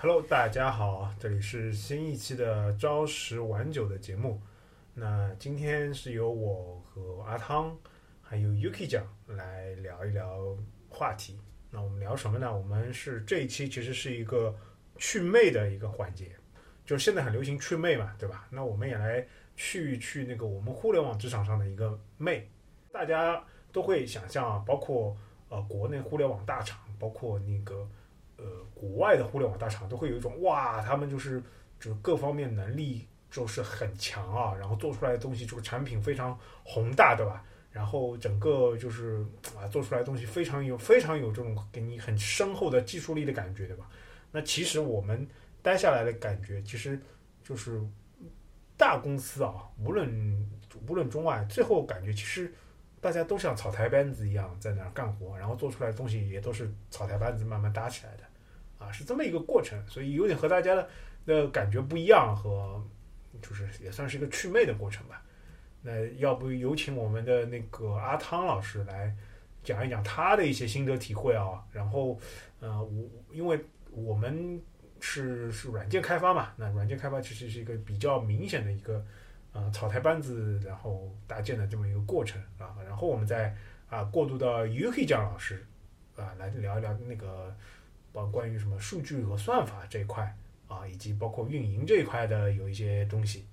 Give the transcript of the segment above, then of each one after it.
Hello，大家好，这里是新一期的朝十晚九的节目。那今天是由我和阿汤还有 Yuki 酱来聊一聊话题。那我们聊什么呢？我们是这一期其实是一个祛魅的一个环节，就是现在很流行祛魅嘛，对吧？那我们也来去一去那个我们互联网职场上的一个魅。大家都会想象啊，包括呃国内互联网大厂，包括那个呃国外的互联网大厂，都会有一种哇，他们就是就是各方面能力就是很强啊，然后做出来的东西就是产品非常宏大，对吧？然后整个就是啊做出来的东西非常有非常有这种给你很深厚的技术力的感觉，对吧？那其实我们待下来的感觉，其实就是大公司啊，无论无论中外，最后感觉其实。大家都像草台班子一样在那儿干活，然后做出来的东西也都是草台班子慢慢搭起来的，啊，是这么一个过程，所以有点和大家的的感觉不一样，和就是也算是一个祛魅的过程吧。那要不有请我们的那个阿汤老师来讲一讲他的一些心得体会啊？然后，呃，我因为我们是是软件开发嘛，那软件开发其实是一个比较明显的一个。啊，草台班子，然后搭建的这么一个过程啊，然后我们再啊过渡到 UK 江老师啊来聊一聊那个呃关于什么数据和算法这一块啊，以及包括运营这一块的有一些东西。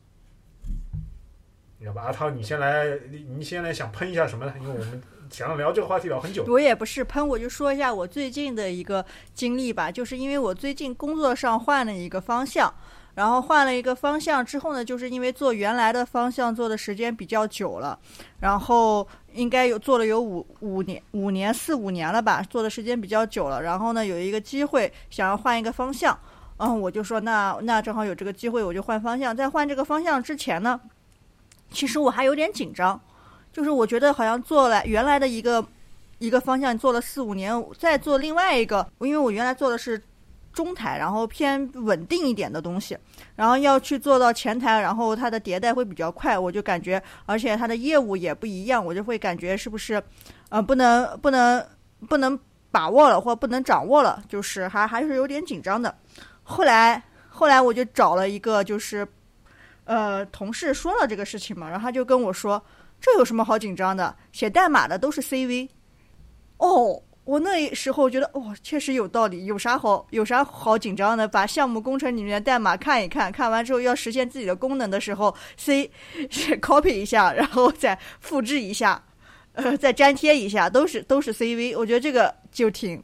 你知道吧阿涛，你先来，你先来想喷一下什么呢？因为我们想要聊这个话题聊很久。我也不是喷，我就说一下我最近的一个经历吧，就是因为我最近工作上换了一个方向。然后换了一个方向之后呢，就是因为做原来的方向做的时间比较久了，然后应该有做了有五五年五年四五年了吧，做的时间比较久了。然后呢，有一个机会想要换一个方向，嗯，我就说那那正好有这个机会，我就换方向。在换这个方向之前呢，其实我还有点紧张，就是我觉得好像做了原来的一个一个方向做了四五年，再做另外一个，因为我原来做的是。中台，然后偏稳定一点的东西，然后要去做到前台，然后它的迭代会比较快，我就感觉，而且它的业务也不一样，我就会感觉是不是，呃，不能不能不能把握了，或不能掌握了，就是还还是有点紧张的。后来后来我就找了一个就是，呃，同事说了这个事情嘛，然后他就跟我说，这有什么好紧张的？写代码的都是 CV，哦。我那时候觉得，哇，确实有道理，有啥好有啥好紧张的？把项目工程里面的代码看一看，看完之后要实现自己的功能的时候，C 是 copy 一下，然后再复制一下，呃，再粘贴一下，都是都是 CV。我觉得这个就挺，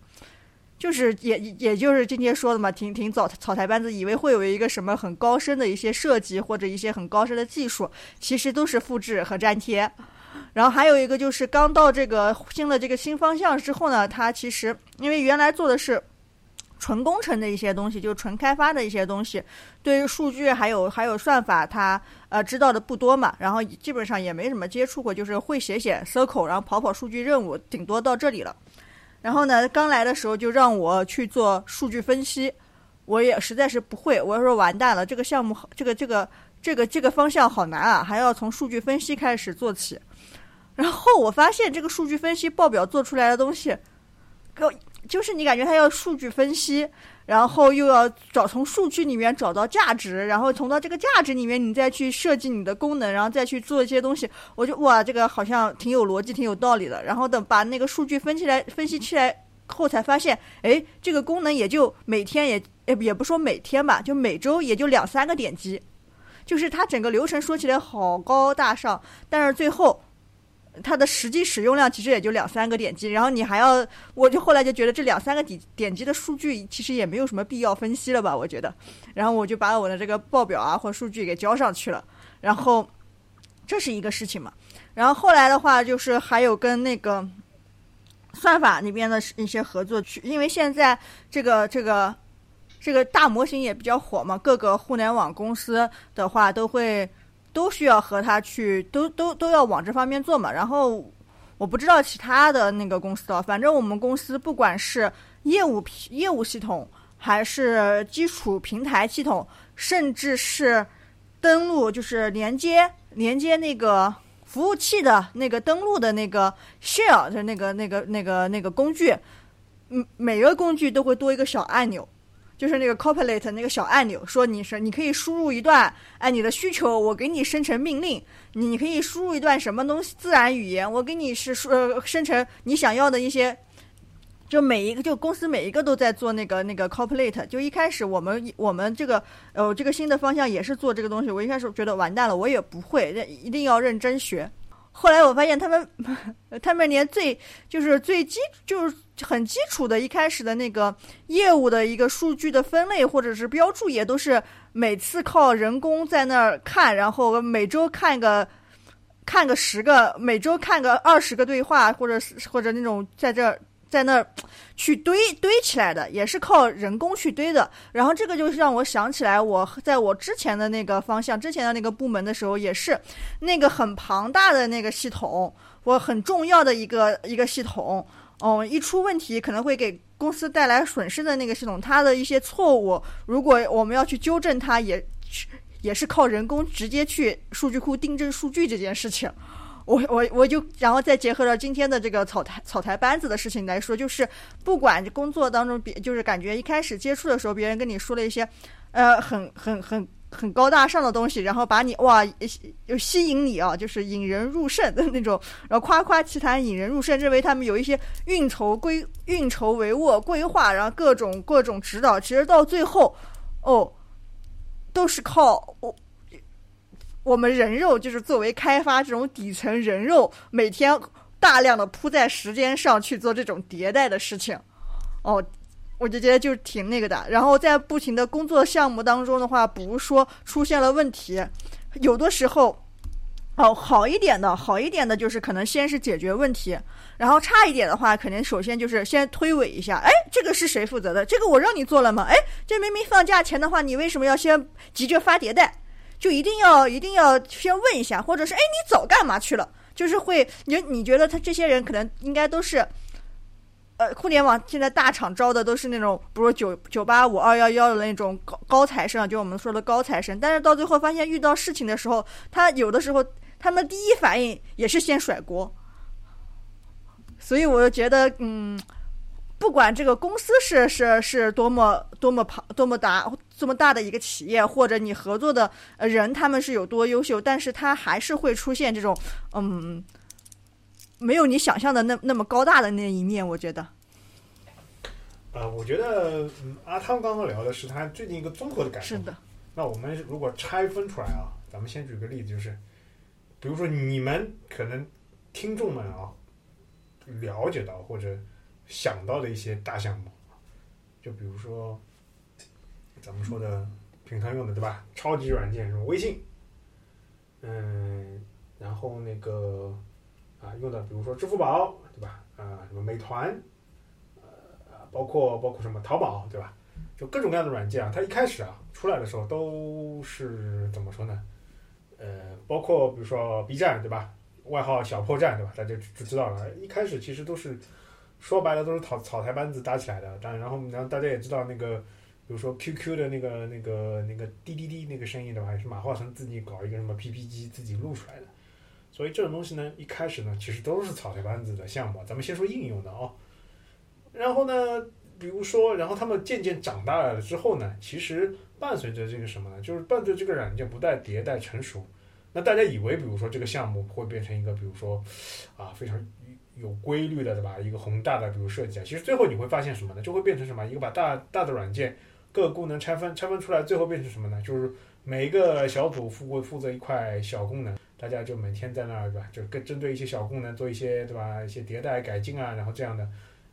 就是也也就是今天说的嘛，挺挺草草台班子，以为会有一个什么很高深的一些设计或者一些很高深的技术，其实都是复制和粘贴。然后还有一个就是刚到这个新的这个新方向之后呢，它其实因为原来做的是纯工程的一些东西，就是纯开发的一些东西，对于数据还有还有算法，它呃知道的不多嘛，然后基本上也没怎么接触过，就是会写写 circle，然后跑跑数据任务，顶多到这里了。然后呢，刚来的时候就让我去做数据分析，我也实在是不会，我说完蛋了，这个项目这个这个这个这个方向好难啊，还要从数据分析开始做起。然后我发现这个数据分析报表做出来的东西，够就是你感觉它要数据分析，然后又要找从数据里面找到价值，然后从到这个价值里面你再去设计你的功能，然后再去做一些东西。我就哇，这个好像挺有逻辑、挺有道理的。然后等把那个数据分析来分析起来后，才发现，哎，这个功能也就每天也也也不说每天吧，就每周也就两三个点击，就是它整个流程说起来好高大上，但是最后。它的实际使用量其实也就两三个点击，然后你还要，我就后来就觉得这两三个点点击的数据其实也没有什么必要分析了吧？我觉得，然后我就把我的这个报表啊或数据给交上去了，然后这是一个事情嘛。然后后来的话就是还有跟那个算法那边的一些合作去，因为现在这个这个这个大模型也比较火嘛，各个互联网公司的话都会。都需要和他去，都都都要往这方面做嘛。然后我不知道其他的那个公司了，反正我们公司不管是业务业务系统，还是基础平台系统，甚至是登录，就是连接连接那个服务器的那个登录的那个 share 的那个那个那个那个工具，嗯，每个工具都会多一个小按钮。就是那个 Copilot 那个小按钮，说你是你可以输入一段哎你的需求，我给你生成命令，你可以输入一段什么东西自然语言，我给你是呃生成你想要的一些。就每一个，就公司每一个都在做那个那个 Copilot。就一开始我们我们这个呃这个新的方向也是做这个东西。我一开始觉得完蛋了，我也不会，一定要认真学。后来我发现他们 他们连最就是最基就是很基础的一开始的那个业务的一个数据的分类或者是标注，也都是每次靠人工在那儿看，然后每周看个看个十个，每周看个二十个对话，或者是或者那种在这。在那儿去堆堆起来的，也是靠人工去堆的。然后这个就是让我想起来，我在我之前的那个方向、之前的那个部门的时候，也是那个很庞大的那个系统，我很重要的一个一个系统。嗯，一出问题可能会给公司带来损失的那个系统，它的一些错误，如果我们要去纠正它，也也是靠人工直接去数据库订正数据这件事情。我我我就然后再结合了今天的这个草台草台班子的事情来说，就是不管工作当中别就是感觉一开始接触的时候，别人跟你说了一些，呃，很很很很高大上的东西，然后把你哇又吸引你啊，就是引人入胜的那种，然后夸夸其谈引人入胜，认为他们有一些运筹规运筹帷幄规划，然后各种各种指导，其实到最后，哦，都是靠我。我们人肉就是作为开发这种底层人肉，每天大量的扑在时间上去做这种迭代的事情，哦，我就觉得就挺那个的。然后在不停的工作项目当中的话，比如说出现了问题，有的时候，哦，好一点的，好一点的就是可能先是解决问题，然后差一点的话，肯定首先就是先推诿一下，哎，这个是谁负责的？这个我让你做了吗？哎，这明明放假前的话，你为什么要先急着发迭代？就一定要一定要先问一下，或者是哎，你早干嘛去了？就是会你你觉得他这些人可能应该都是，呃，互联网现在大厂招的都是那种，比如九九八五二幺幺的那种高高材生，就我们说的高材生。但是到最后发现遇到事情的时候，他有的时候他们第一反应也是先甩锅。所以我就觉得，嗯。不管这个公司是是是多么多么庞多么大这么大的一个企业，或者你合作的人他们是有多优秀，但是他还是会出现这种嗯，没有你想象的那那么高大的那一面。我觉得，呃，我觉得阿汤刚刚聊的是他最近一个综合的感受。是的。那我们如果拆分出来啊，咱们先举个例子，就是比如说你们可能听众们啊了解到或者。想到的一些大项目，就比如说咱们说的平常用的对吧？超级软件什么微信，嗯，然后那个啊用的比如说支付宝对吧？啊什么美团，呃包括包括什么淘宝对吧？就各种各样的软件啊，它一开始啊出来的时候都是怎么说呢？呃，包括比如说 B 站对吧？外号小破站对吧？大家就知道了，一开始其实都是。说白了都是草草台班子搭起来的，但然后然后大家也知道那个，比如说 QQ 的那个那个那个滴滴滴那个声音的话，是马化腾自己搞一个什么 PP 机自己录出来的，所以这种东西呢，一开始呢其实都是草台班子的项目。咱们先说应用的哦，然后呢，比如说，然后他们渐渐长大了之后呢，其实伴随着这个什么呢，就是伴随这个软件不断迭代成熟，那大家以为比如说这个项目会变成一个，比如说啊非常。有规律的，对吧？一个宏大的，比如设计啊，其实最后你会发现什么呢？就会变成什么？一个把大大的软件各个功能拆分，拆分出来，最后变成什么呢？就是每一个小组负会负责一块小功能，大家就每天在那儿，对吧？就跟针对一些小功能做一些，对吧？一些迭代改进啊，然后这样的，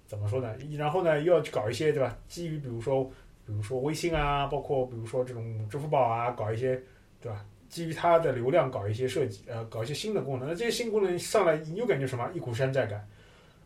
怎么说呢？然后呢，又要去搞一些，对吧？基于比如说，比如说微信啊，包括比如说这种支付宝啊，搞一些，对吧？基于它的流量搞一些设计，呃，搞一些新的功能，那这些新功能上来，你又感觉什么一股山寨感，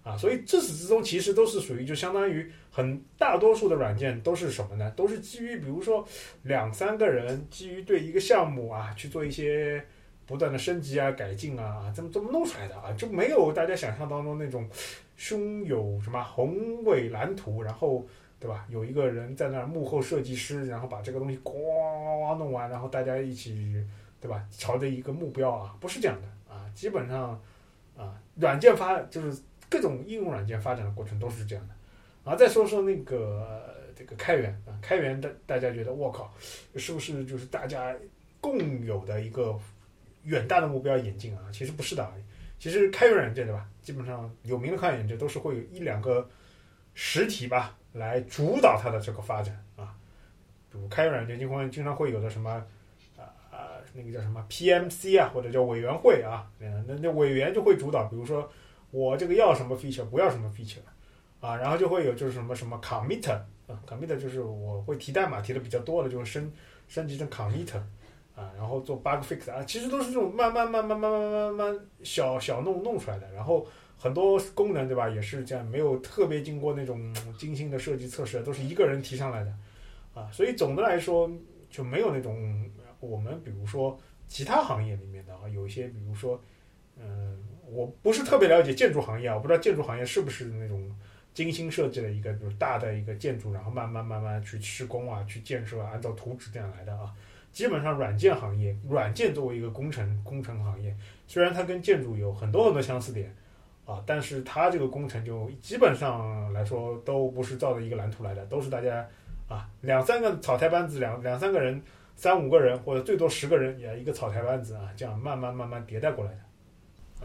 啊，所以自始至终其实都是属于就相当于很大多数的软件都是什么呢？都是基于比如说两三个人基于对一个项目啊去做一些不断的升级啊改进啊，这么这么弄出来的啊，就没有大家想象当中那种胸有什么宏伟蓝图，然后。对吧？有一个人在那幕后设计师，然后把这个东西咣弄完，然后大家一起，对吧？朝着一个目标啊，不是这样的啊。基本上啊，软件发就是各种应用软件发展的过程都是这样的。然后再说说那个这个开源啊，开源大大家觉得我靠，是不是就是大家共有的一个远大的目标演进啊？其实不是的，其实开源软件对吧？基本上有名的开源软件都是会有一两个实体吧来主导它的这个发展啊，比如开源软件经常经常会有的什么啊啊那个叫什么 PMC 啊，或者叫委员会啊，那那委员就会主导，比如说我这个要什么 feature，不要什么 feature。啊，然后就会有就是什么什么 commit 啊，commit 就是我会提代码提的比较多的，就是升升级成 commit 啊，然后做 bug fix 啊，其实都是这种慢慢慢慢慢慢慢慢小小弄弄出来的，然后很多功能对吧，也是这样，没有特别经过那种精心的设计测试，都是一个人提上来的啊，所以总的来说就没有那种我们比如说其他行业里面的啊，有一些比如说嗯，我不是特别了解建筑行业啊，我不知道建筑行业是不是那种。精心设计的一个就是大的一个建筑，然后慢慢慢慢去施工啊，去建设，按照图纸这样来的啊。基本上软件行业，软件作为一个工程工程行业，虽然它跟建筑有很多很多相似点啊，但是它这个工程就基本上来说都不是照着一个蓝图来的，都是大家啊两三个草台班子，两两三个人，三五个人或者最多十个人也一个草台班子啊，这样慢慢慢慢迭代过来的。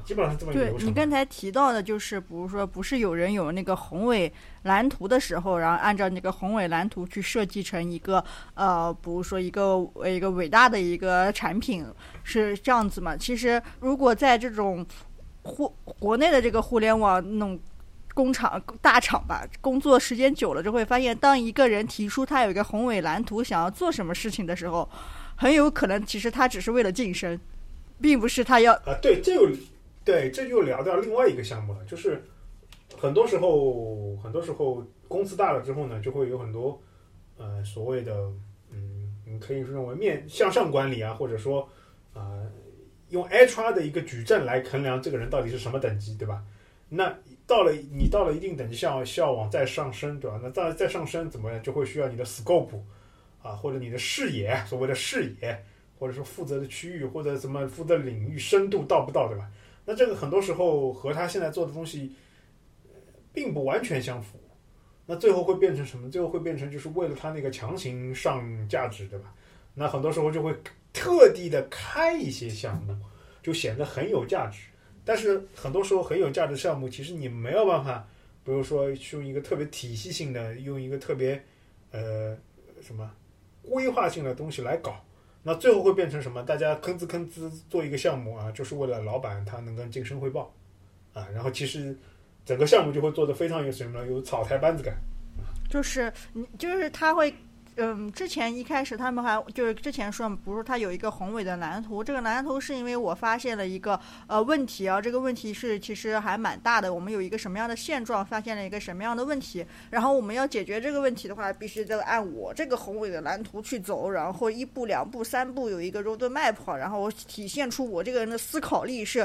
基本上是这么一个流程。对你刚才提到的，就是比如说，不是有人有那个宏伟蓝图的时候，然后按照那个宏伟蓝图去设计成一个呃，比如说一个一个伟大的一个产品，是这样子嘛？其实，如果在这种互国内的这个互联网那种工厂大厂吧，工作时间久了，就会发现，当一个人提出他有一个宏伟蓝图，想要做什么事情的时候，很有可能其实他只是为了晋升，并不是他要啊，对，这个。对，这就聊到另外一个项目了，就是很多时候，很多时候公司大了之后呢，就会有很多呃所谓的嗯，你可以认为面向上管理啊，或者说啊用 HR 的一个矩阵来衡量这个人到底是什么等级，对吧？那到了你到了一定等级，要需要往再上升，对吧？那再再上升怎么样，就会需要你的 scope 啊，或者你的视野，所谓的视野，或者说负责的区域或者什么负责领域深度到不到，对吧？那这个很多时候和他现在做的东西，并不完全相符。那最后会变成什么？最后会变成就是为了他那个强行上价值，对吧？那很多时候就会特地的开一些项目，就显得很有价值。但是很多时候很有价值项目，其实你没有办法，比如说用一个特别体系性的，用一个特别呃什么规划性的东西来搞。那最后会变成什么？大家吭哧吭哧做一个项目啊，就是为了老板他能跟晋升汇报，啊，然后其实整个项目就会做的非常有什么有草台班子感，就是你就是他会。嗯，之前一开始他们还就是之前说，不是他有一个宏伟的蓝图。这个蓝图是因为我发现了一个呃问题啊，这个问题是其实还蛮大的。我们有一个什么样的现状，发现了一个什么样的问题，然后我们要解决这个问题的话，必须得按我这个宏伟的蓝图去走，然后一步两步三步有一个 road map，然后我体现出我这个人的思考力是，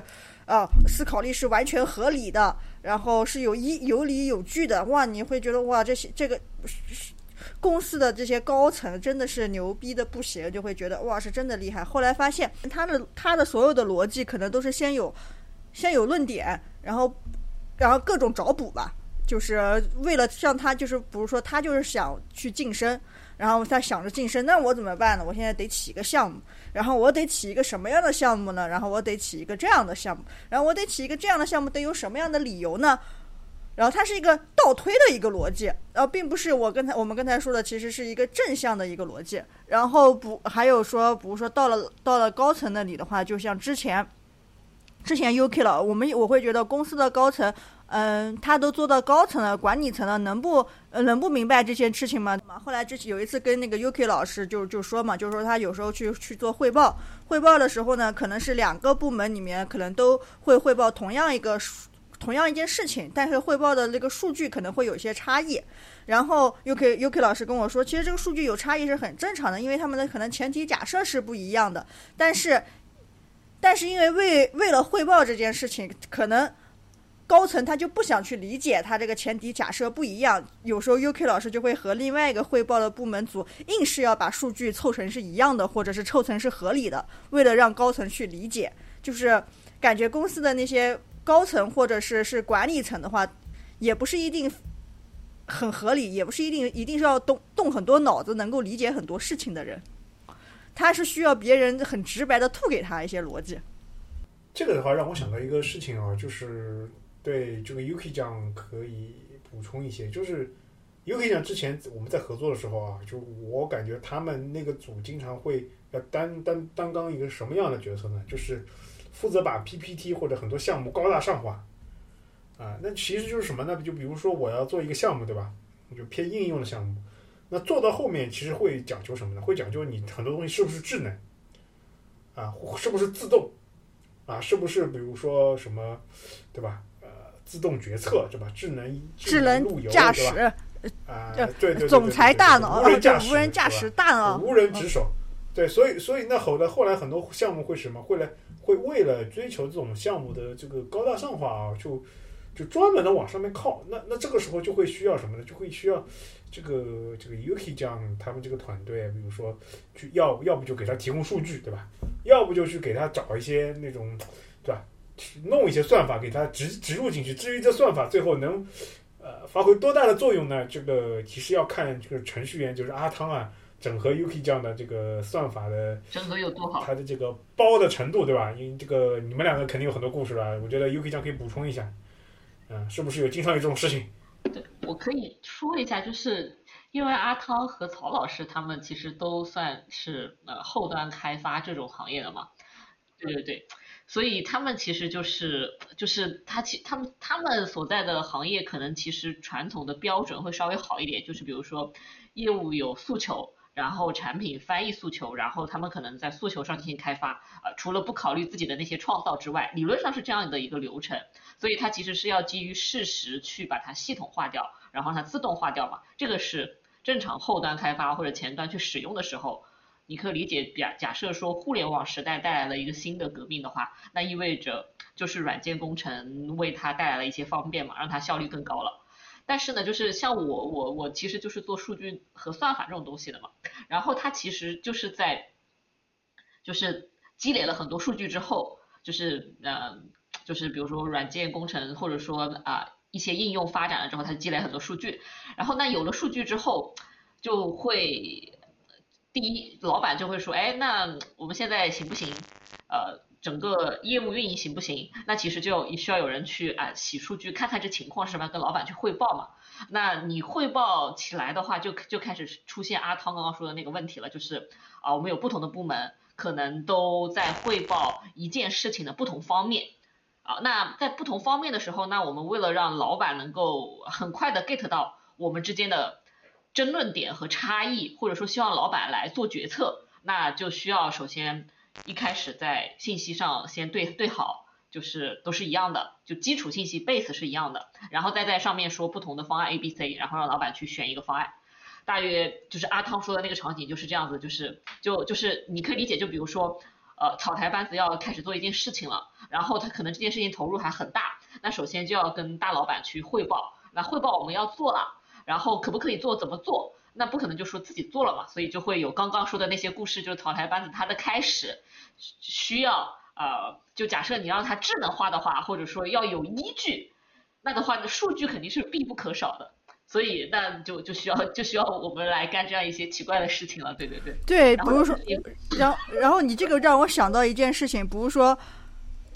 啊，思考力是完全合理的，然后是有一有理有据的。哇，你会觉得哇，这些这个是。公司的这些高层真的是牛逼的不行，就会觉得哇，是真的厉害。后来发现他的他的所有的逻辑可能都是先有先有论点，然后然后各种找补吧，就是为了让他就是比如说他就是想去晋升，然后他想着晋升，那我怎么办呢？我现在得起一个项目，然后我得起一个什么样的项目呢？然后我得起一个这样的项目，然后我得起一个这样的项目，得有什么样的理由呢？然后它是一个倒推的一个逻辑，然后并不是我刚才我们刚才说的，其实是一个正向的一个逻辑。然后不还有说，比如说到了到了高层那里的话，就像之前之前 UK 了，我们我会觉得公司的高层，嗯，他都做到高层了，管理层了，能不能不明白这些事情吗？后来之前有一次跟那个 UK 老师就就说嘛，就是说他有时候去去做汇报，汇报的时候呢，可能是两个部门里面可能都会汇报同样一个。同样一件事情，但是汇报的那个数据可能会有些差异。然后 UK UK 老师跟我说，其实这个数据有差异是很正常的，因为他们的可能前提假设是不一样的。但是，但是因为为为了汇报这件事情，可能高层他就不想去理解他这个前提假设不一样。有时候 UK 老师就会和另外一个汇报的部门组硬是要把数据凑成是一样的，或者是凑成是合理的，为了让高层去理解，就是感觉公司的那些。高层或者是是管理层的话，也不是一定很合理，也不是一定一定是要动动很多脑子能够理解很多事情的人。他是需要别人很直白的吐给他一些逻辑。这个的话让我想到一个事情啊，就是对这个 Yuki 酱可以补充一些，就是 Yuki 酱之前我们在合作的时候啊，就我感觉他们那个组经常会要担担担当一个什么样的角色呢？就是负责把 PPT 或者很多项目高大上化啊。那其实就是什么呢？就比如说我要做一个项目，对吧？就偏应用的项目，那做到后面其实会讲究什么呢？会讲究你很多东西是不是智能啊，是不是自动？啊，是不是比如说什么，对吧？呃，自动决策，对吧？智能智能路由，驾驶啊，对对，总裁大脑，无人驾驶，无人驾驶大脑，无人值守。对，所以所以那后来后来很多项目会什么？会来会为了追求这种项目的这个高大上化啊，就就专门的往上面靠。那那这个时候就会需要什么呢？就会需要这个这个 Yuki 这样他们这个团队，比如说去要要不就给他提供数据，对吧？要不就去给他找一些那种，对吧？弄一些算法给他植植入进去。至于这算法最后能，呃，发挥多大的作用呢？这个其实要看这个程序员，就是阿汤啊，整合 Yuki 这样的这个算法的整合有多好，它的这个包的程度，对吧？因为这个你们两个肯定有很多故事了？我觉得 Yuki 这样可以补充一下，嗯，是不是有经常有这种事情？对，我可以说一下，就是。因为阿汤和曹老师他们其实都算是呃后端开发这种行业的嘛，对对对，所以他们其实就是就是他其他们他们所在的行业可能其实传统的标准会稍微好一点，就是比如说业务有诉求，然后产品翻译诉求，然后他们可能在诉求上进行开发，呃除了不考虑自己的那些创造之外，理论上是这样的一个流程，所以它其实是要基于事实去把它系统化掉，然后它自动化掉嘛，这个是。正常后端开发或者前端去使用的时候，你可以理解，假假设说互联网时代带来了一个新的革命的话，那意味着就是软件工程为它带来了一些方便嘛，让它效率更高了。但是呢，就是像我我我其实就是做数据和算法这种东西的嘛，然后它其实就是在就是积累了很多数据之后，就是呃就是比如说软件工程或者说啊。一些应用发展了之后，它积累很多数据，然后那有了数据之后，就会第一，老板就会说，哎，那我们现在行不行？呃，整个业务运营行不行？那其实就需要有人去啊洗数据，看看这情况是什么，跟老板去汇报嘛。那你汇报起来的话，就就开始出现阿汤刚刚说的那个问题了，就是啊，我们有不同的部门，可能都在汇报一件事情的不同方面。啊，那在不同方面的时候，那我们为了让老板能够很快的 get 到我们之间的争论点和差异，或者说希望老板来做决策，那就需要首先一开始在信息上先对对好，就是都是一样的，就基础信息 base 是一样的，然后再在上面说不同的方案 A、B、C，然后让老板去选一个方案。大约就是阿汤说的那个场景就是这样子，就是就就是你可以理解，就比如说。呃，草台班子要开始做一件事情了，然后他可能这件事情投入还很大，那首先就要跟大老板去汇报，那汇报我们要做了，然后可不可以做，怎么做？那不可能就说自己做了嘛，所以就会有刚刚说的那些故事，就是草台班子它的开始需要呃，就假设你让它智能化的话，或者说要有依据，那的话数据肯定是必不可少的。所以那就就需要就需要我们来干这样一些奇怪的事情了，对对对。对，比如说，然然后你这个让我想到一件事情，比如说，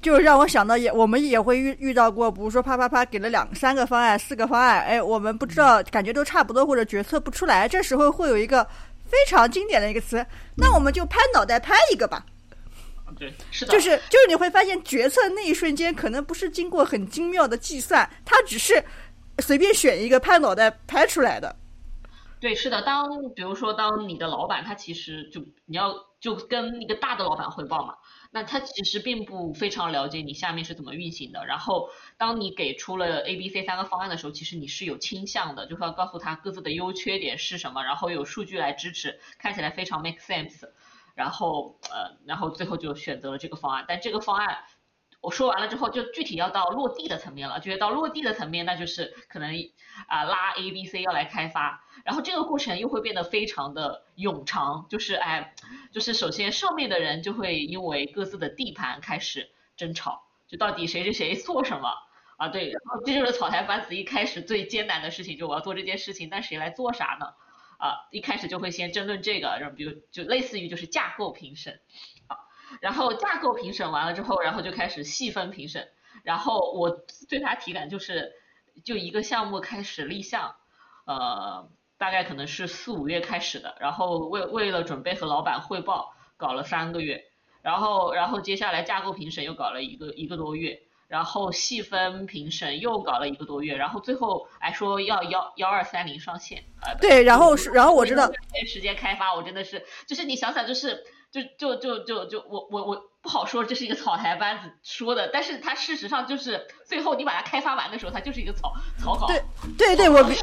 就让我想到也我们也会遇遇到过，比如说啪啪啪给了两三个方案、四个方案，哎，我们不知道，感觉都差不多或者决策不出来，这时候会有一个非常经典的一个词，那我们就拍脑袋拍一个吧。对，是的。就是就是你会发现决策那一瞬间可能不是经过很精妙的计算，它只是。随便选一个拍脑袋拍出来的，对，是的。当比如说，当你的老板他其实就你要就跟一个大的老板汇报嘛，那他其实并不非常了解你下面是怎么运行的。然后当你给出了 A、B、C 三个方案的时候，其实你是有倾向的，就是要告诉他各自的优缺点是什么，然后有数据来支持，看起来非常 make sense。然后呃，然后最后就选择了这个方案，但这个方案。我说完了之后，就具体要到落地的层面了。就是到落地的层面，那就是可能啊拉 A、B、C 要来开发，然后这个过程又会变得非常的冗长。就是哎，就是首先上面的人就会因为各自的地盘开始争吵，就到底谁谁谁做什么，啊，对，然后这就是草台班子一开始最艰难的事情，就我要做这件事情，但谁来做啥呢？啊，一开始就会先争论这个，然后比如就类似于就是架构评审，然后架构评审完了之后，然后就开始细分评审，然后我对他体感就是，就一个项目开始立项，呃，大概可能是四五月开始的，然后为为了准备和老板汇报，搞了三个月，然后然后接下来架构评审又搞了一个一个多月。然后细分评审又搞了一个多月，然后最后还说要幺幺二三零上线啊。对，然后是，然后我知道。时间开发，我真的是，就是你想想，就是就就就就就我我我不好说这是一个草台班子说的，但是它事实上就是最后你把它开发完的时候，它就是一个草草稿。对对对，我明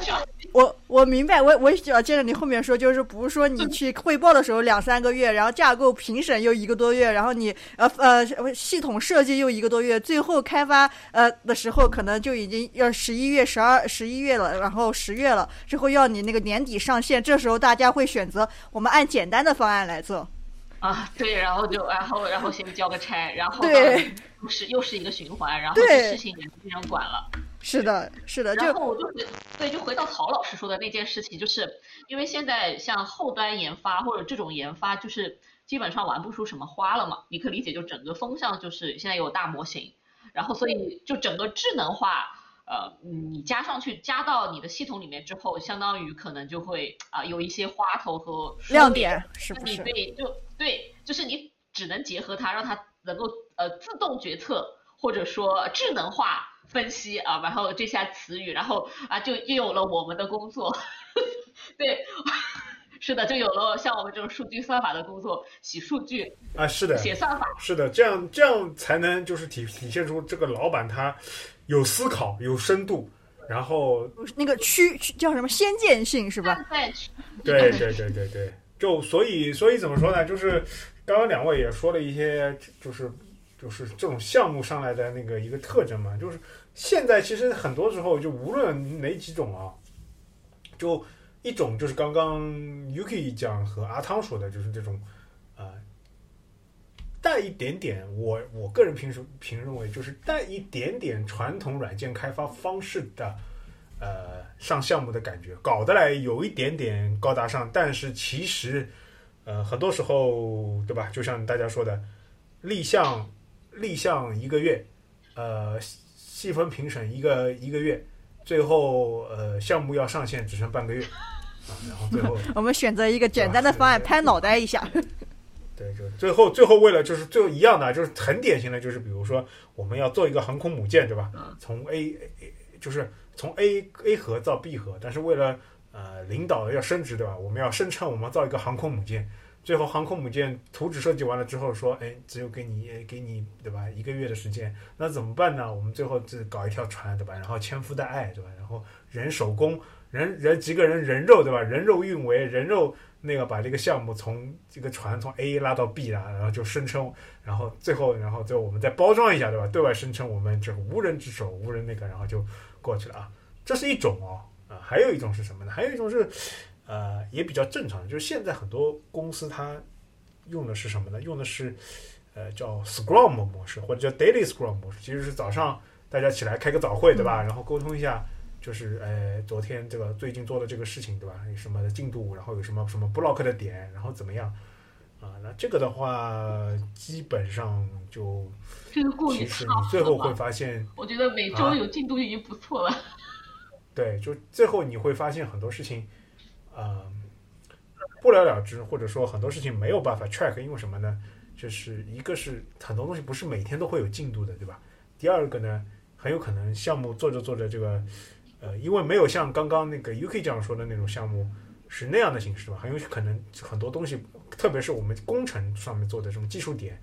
我我明白，我我要接着你后面说，就是不是说你去汇报的时候两三个月，然后架构评审又一个多月，然后你呃呃系统设计又一个多月，最后开发呃的时候可能就已经要十一月、十二、十一月了，然后十月了，之后要你那个年底上线，这时候大家会选择我们按简单的方案来做。啊，对，然后就然后然后先交个差，然后对，是又是一个循环，然后这事情也没人管了。是的，是的，然后我就对，就回到曹老师说的那件事情，就是因为现在像后端研发或者这种研发，就是基本上玩不出什么花了嘛。你可理解，就整个风向就是现在有大模型，然后所以就整个智能化，呃，你加上去加到你的系统里面之后，相当于可能就会啊有一些花头和亮点，是不是？你对，就对，就是你只能结合它，让它能够呃自动决策，或者说智能化。分析啊，然后这些词语，然后啊，就又有了我们的工作。对，是的，就有了像我们这种数据算法的工作，洗数据啊，是的，写算法，是的，这样这样才能就是体体现出这个老板他有思考、有深度，然后那个区叫什么先见性是吧？对对对对对，就所以所以怎么说呢？就是刚刚两位也说了一些，就是就是这种项目上来的那个一个特征嘛，就是。现在其实很多时候，就无论哪几种啊，就一种就是刚刚 Yuki 讲和阿汤说的，就是这种，呃，带一点点，我我个人平时评认为，就是带一点点传统软件开发方式的，呃，上项目的感觉，搞得来有一点点高大上，但是其实，呃，很多时候，对吧？就像大家说的，立项立项一个月，呃。细分评审一个一个月，最后呃项目要上线只剩半个月啊，然后最后 我们选择一个简单的方案，拍脑袋一下。对，就最后最后为了就是最后一样的，就是很典型的，就是比如说我们要做一个航空母舰，对吧？从 A 就是从 A A 核造 B 核，但是为了呃领导要升职，对吧？我们要声称我们造一个航空母舰。最后，航空母舰图纸设计完了之后，说：“哎，只有给你给你对吧？一个月的时间，那怎么办呢？我们最后只搞一条船，对吧？然后千夫的爱，对吧？然后人手工，人人几个人人肉，对吧？人肉运维，人肉那个把这个项目从这个船从 A 拉到 B 啦，然后就声称，然后最后，然后最后我们再包装一下，对吧？对外声称我们这无人之手，无人那个，然后就过去了啊。这是一种哦，啊，还有一种是什么呢？还有一种是。呃，也比较正常，就是现在很多公司它用的是什么呢？用的是呃叫 Scrum 模式或者叫 Daily Scrum 模式，其实是早上大家起来开个早会，对吧？然后沟通一下，就是呃昨天这个最近做的这个事情，对吧？有什么的进度，然后有什么什么 block 的点，然后怎么样啊？那这个的话，基本上就这个过其实你最后会发现，我觉得每周有进度已经不错了。对，就最后你会发现很多事情。呃，不了了之，或者说很多事情没有办法 track，因为什么呢？就是一个是很多东西不是每天都会有进度的，对吧？第二个呢，很有可能项目做着做着，这个呃，因为没有像刚刚那个 UK 这样说的那种项目是那样的形式吧，很有可能很多东西，特别是我们工程上面做的这种技术点，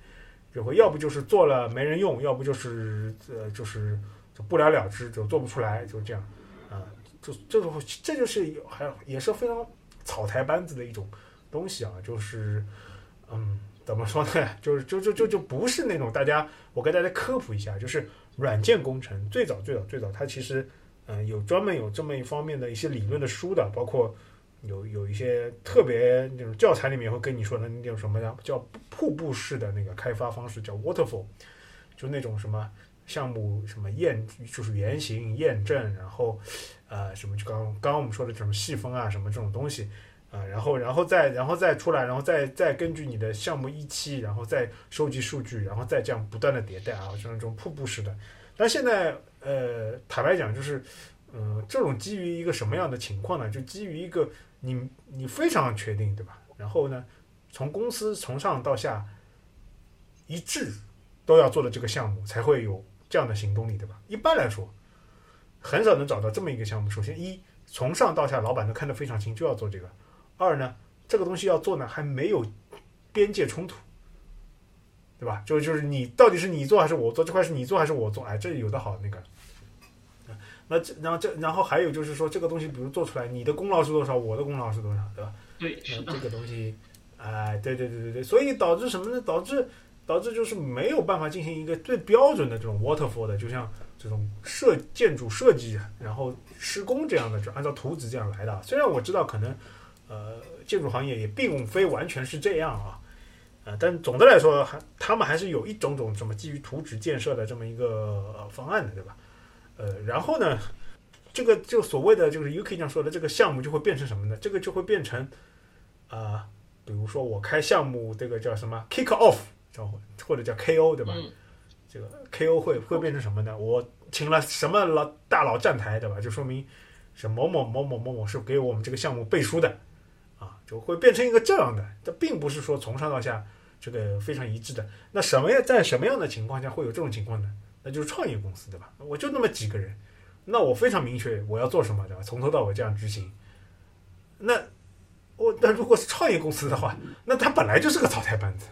就会要不就是做了没人用，要不就是呃就是就不了了之，就做不出来，就这样。啊就这种，这就是还也是非常草台班子的一种东西啊，就是，嗯，怎么说呢？就是就就就就不是那种大家，我给大家科普一下，就是软件工程最早最早最早，它其实嗯有专门有这么一方面的一些理论的书的，包括有有一些特别那种教材里面会跟你说的那种什么呀，叫瀑布式的那个开发方式，叫 waterfall，就那种什么。项目什么验就是原型验证，然后呃什么就刚刚我们说的这种细分啊什么这种东西啊、然后然后再然后再出来，然后再再根据你的项目一期，然后再收集数据，然后再这样不断的迭代啊，这种这种瀑布式的。但现在呃坦白讲就是。嗯，这种基于一个什么样的情况呢？就基于一个你你非常确定，对吧？然后呢，从公司从上到下一致都要做的这个项目，才会有这样的行动力，对吧？一般来说，很少能找到这么一个项目。首先，一从上到下，老板都看得非常清，就要做这个；二呢，这个东西要做呢，还没有边界冲突，对吧？就就是你到底是你做还是我做，这块是你做还是我做？哎，这有的好那个。那这，然后这，然后还有就是说，这个东西，比如做出来，你的功劳是多少，我的功劳是多少，对吧？对，是的那这，个东西，哎、对对对对对，所以导致什么呢？导致导致就是没有办法进行一个最标准的这种 waterfall 的，就像这种设建筑设计，然后施工这样的，就按照图纸这样来的。虽然我知道可能，呃，建筑行业也并非完全是这样啊，呃，但总的来说，还他们还是有一种种什么基于图纸建设的这么一个呃方案的，对吧？呃，然后呢，这个就所谓的就是 UK 这样说的这个项目就会变成什么呢？这个就会变成啊、比如说我开项目，这个叫什么 kick off，叫或者叫 KO，对吧？嗯，这个 KO 会会变成什么呢？我请了什么老大佬站台，对吧？就说明是某某某某某某是给我们这个项目背书的啊，就会变成一个这样的。这并不是说从上到下这个非常一致的。那什么样在什么样的情况下会有这种情况呢？那就是创业公司，对吧？我就那么几个人，那我非常明确我要做什么，对吧？从头到尾这样执行。那我那如果是创业公司的话，那它本来就是个草台班子。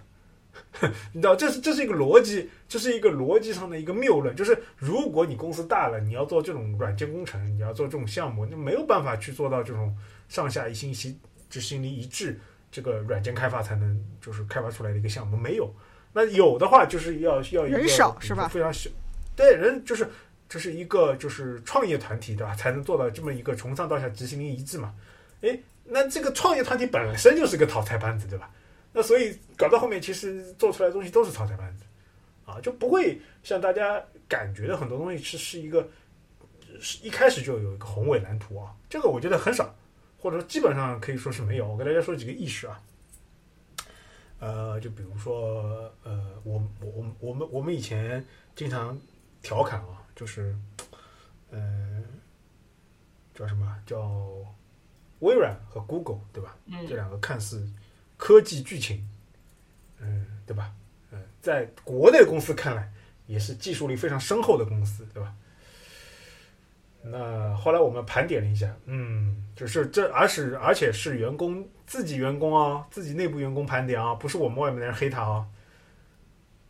你知道，这是这是一个逻辑，这是一个逻辑上的一个谬论，就是如果你公司大了，你要做这种软件工程，你要做这种项目，那没有办法去做到这种上下一心一执行力一致，这个软件开发才能就是开发出来的一个项目，没有。那有的话，就是要要一个人少是吧非常小，对人就是这是一个就是创业团体对吧，才能做到这么一个从上到下执行力一致嘛。诶，那这个创业团体本身就是个草台班子，对吧？那所以搞到后面，其实做出来的东西都是草台班子，啊，就不会像大家感觉的很多东西是是一个是一开始就有一个宏伟蓝图啊，这个我觉得很少，或者说基本上可以说是没有。我给大家说几个意识啊，呃，就比如说呃，我我我们我们我们以前经常调侃啊，就是呃叫什么叫微软和 Google 对吧？这嗯，两个看似科技巨擎，嗯，对吧？嗯，在国内公司看来，也是技术力非常深厚的公司，对吧？那后来我们盘点了一下，嗯，就是这，而是而且是员工自己员工啊，自己内部员工盘点啊，不是我们外面的人黑他啊。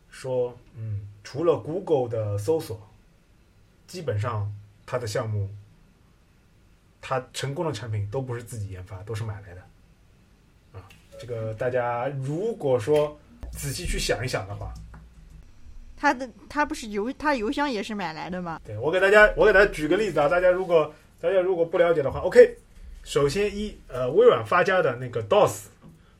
说，嗯，除了 Google 的搜索，基本上它的项目，它成功的产品都不是自己研发，都是买来的。啊，这个大家如果说仔细去想一想的话，他的他不是邮他邮箱也是买来的吗？对我给大家，我给大家举个例子啊，大家如果大家如果不了解的话，OK，首先一呃，微软发家的那个 DOS，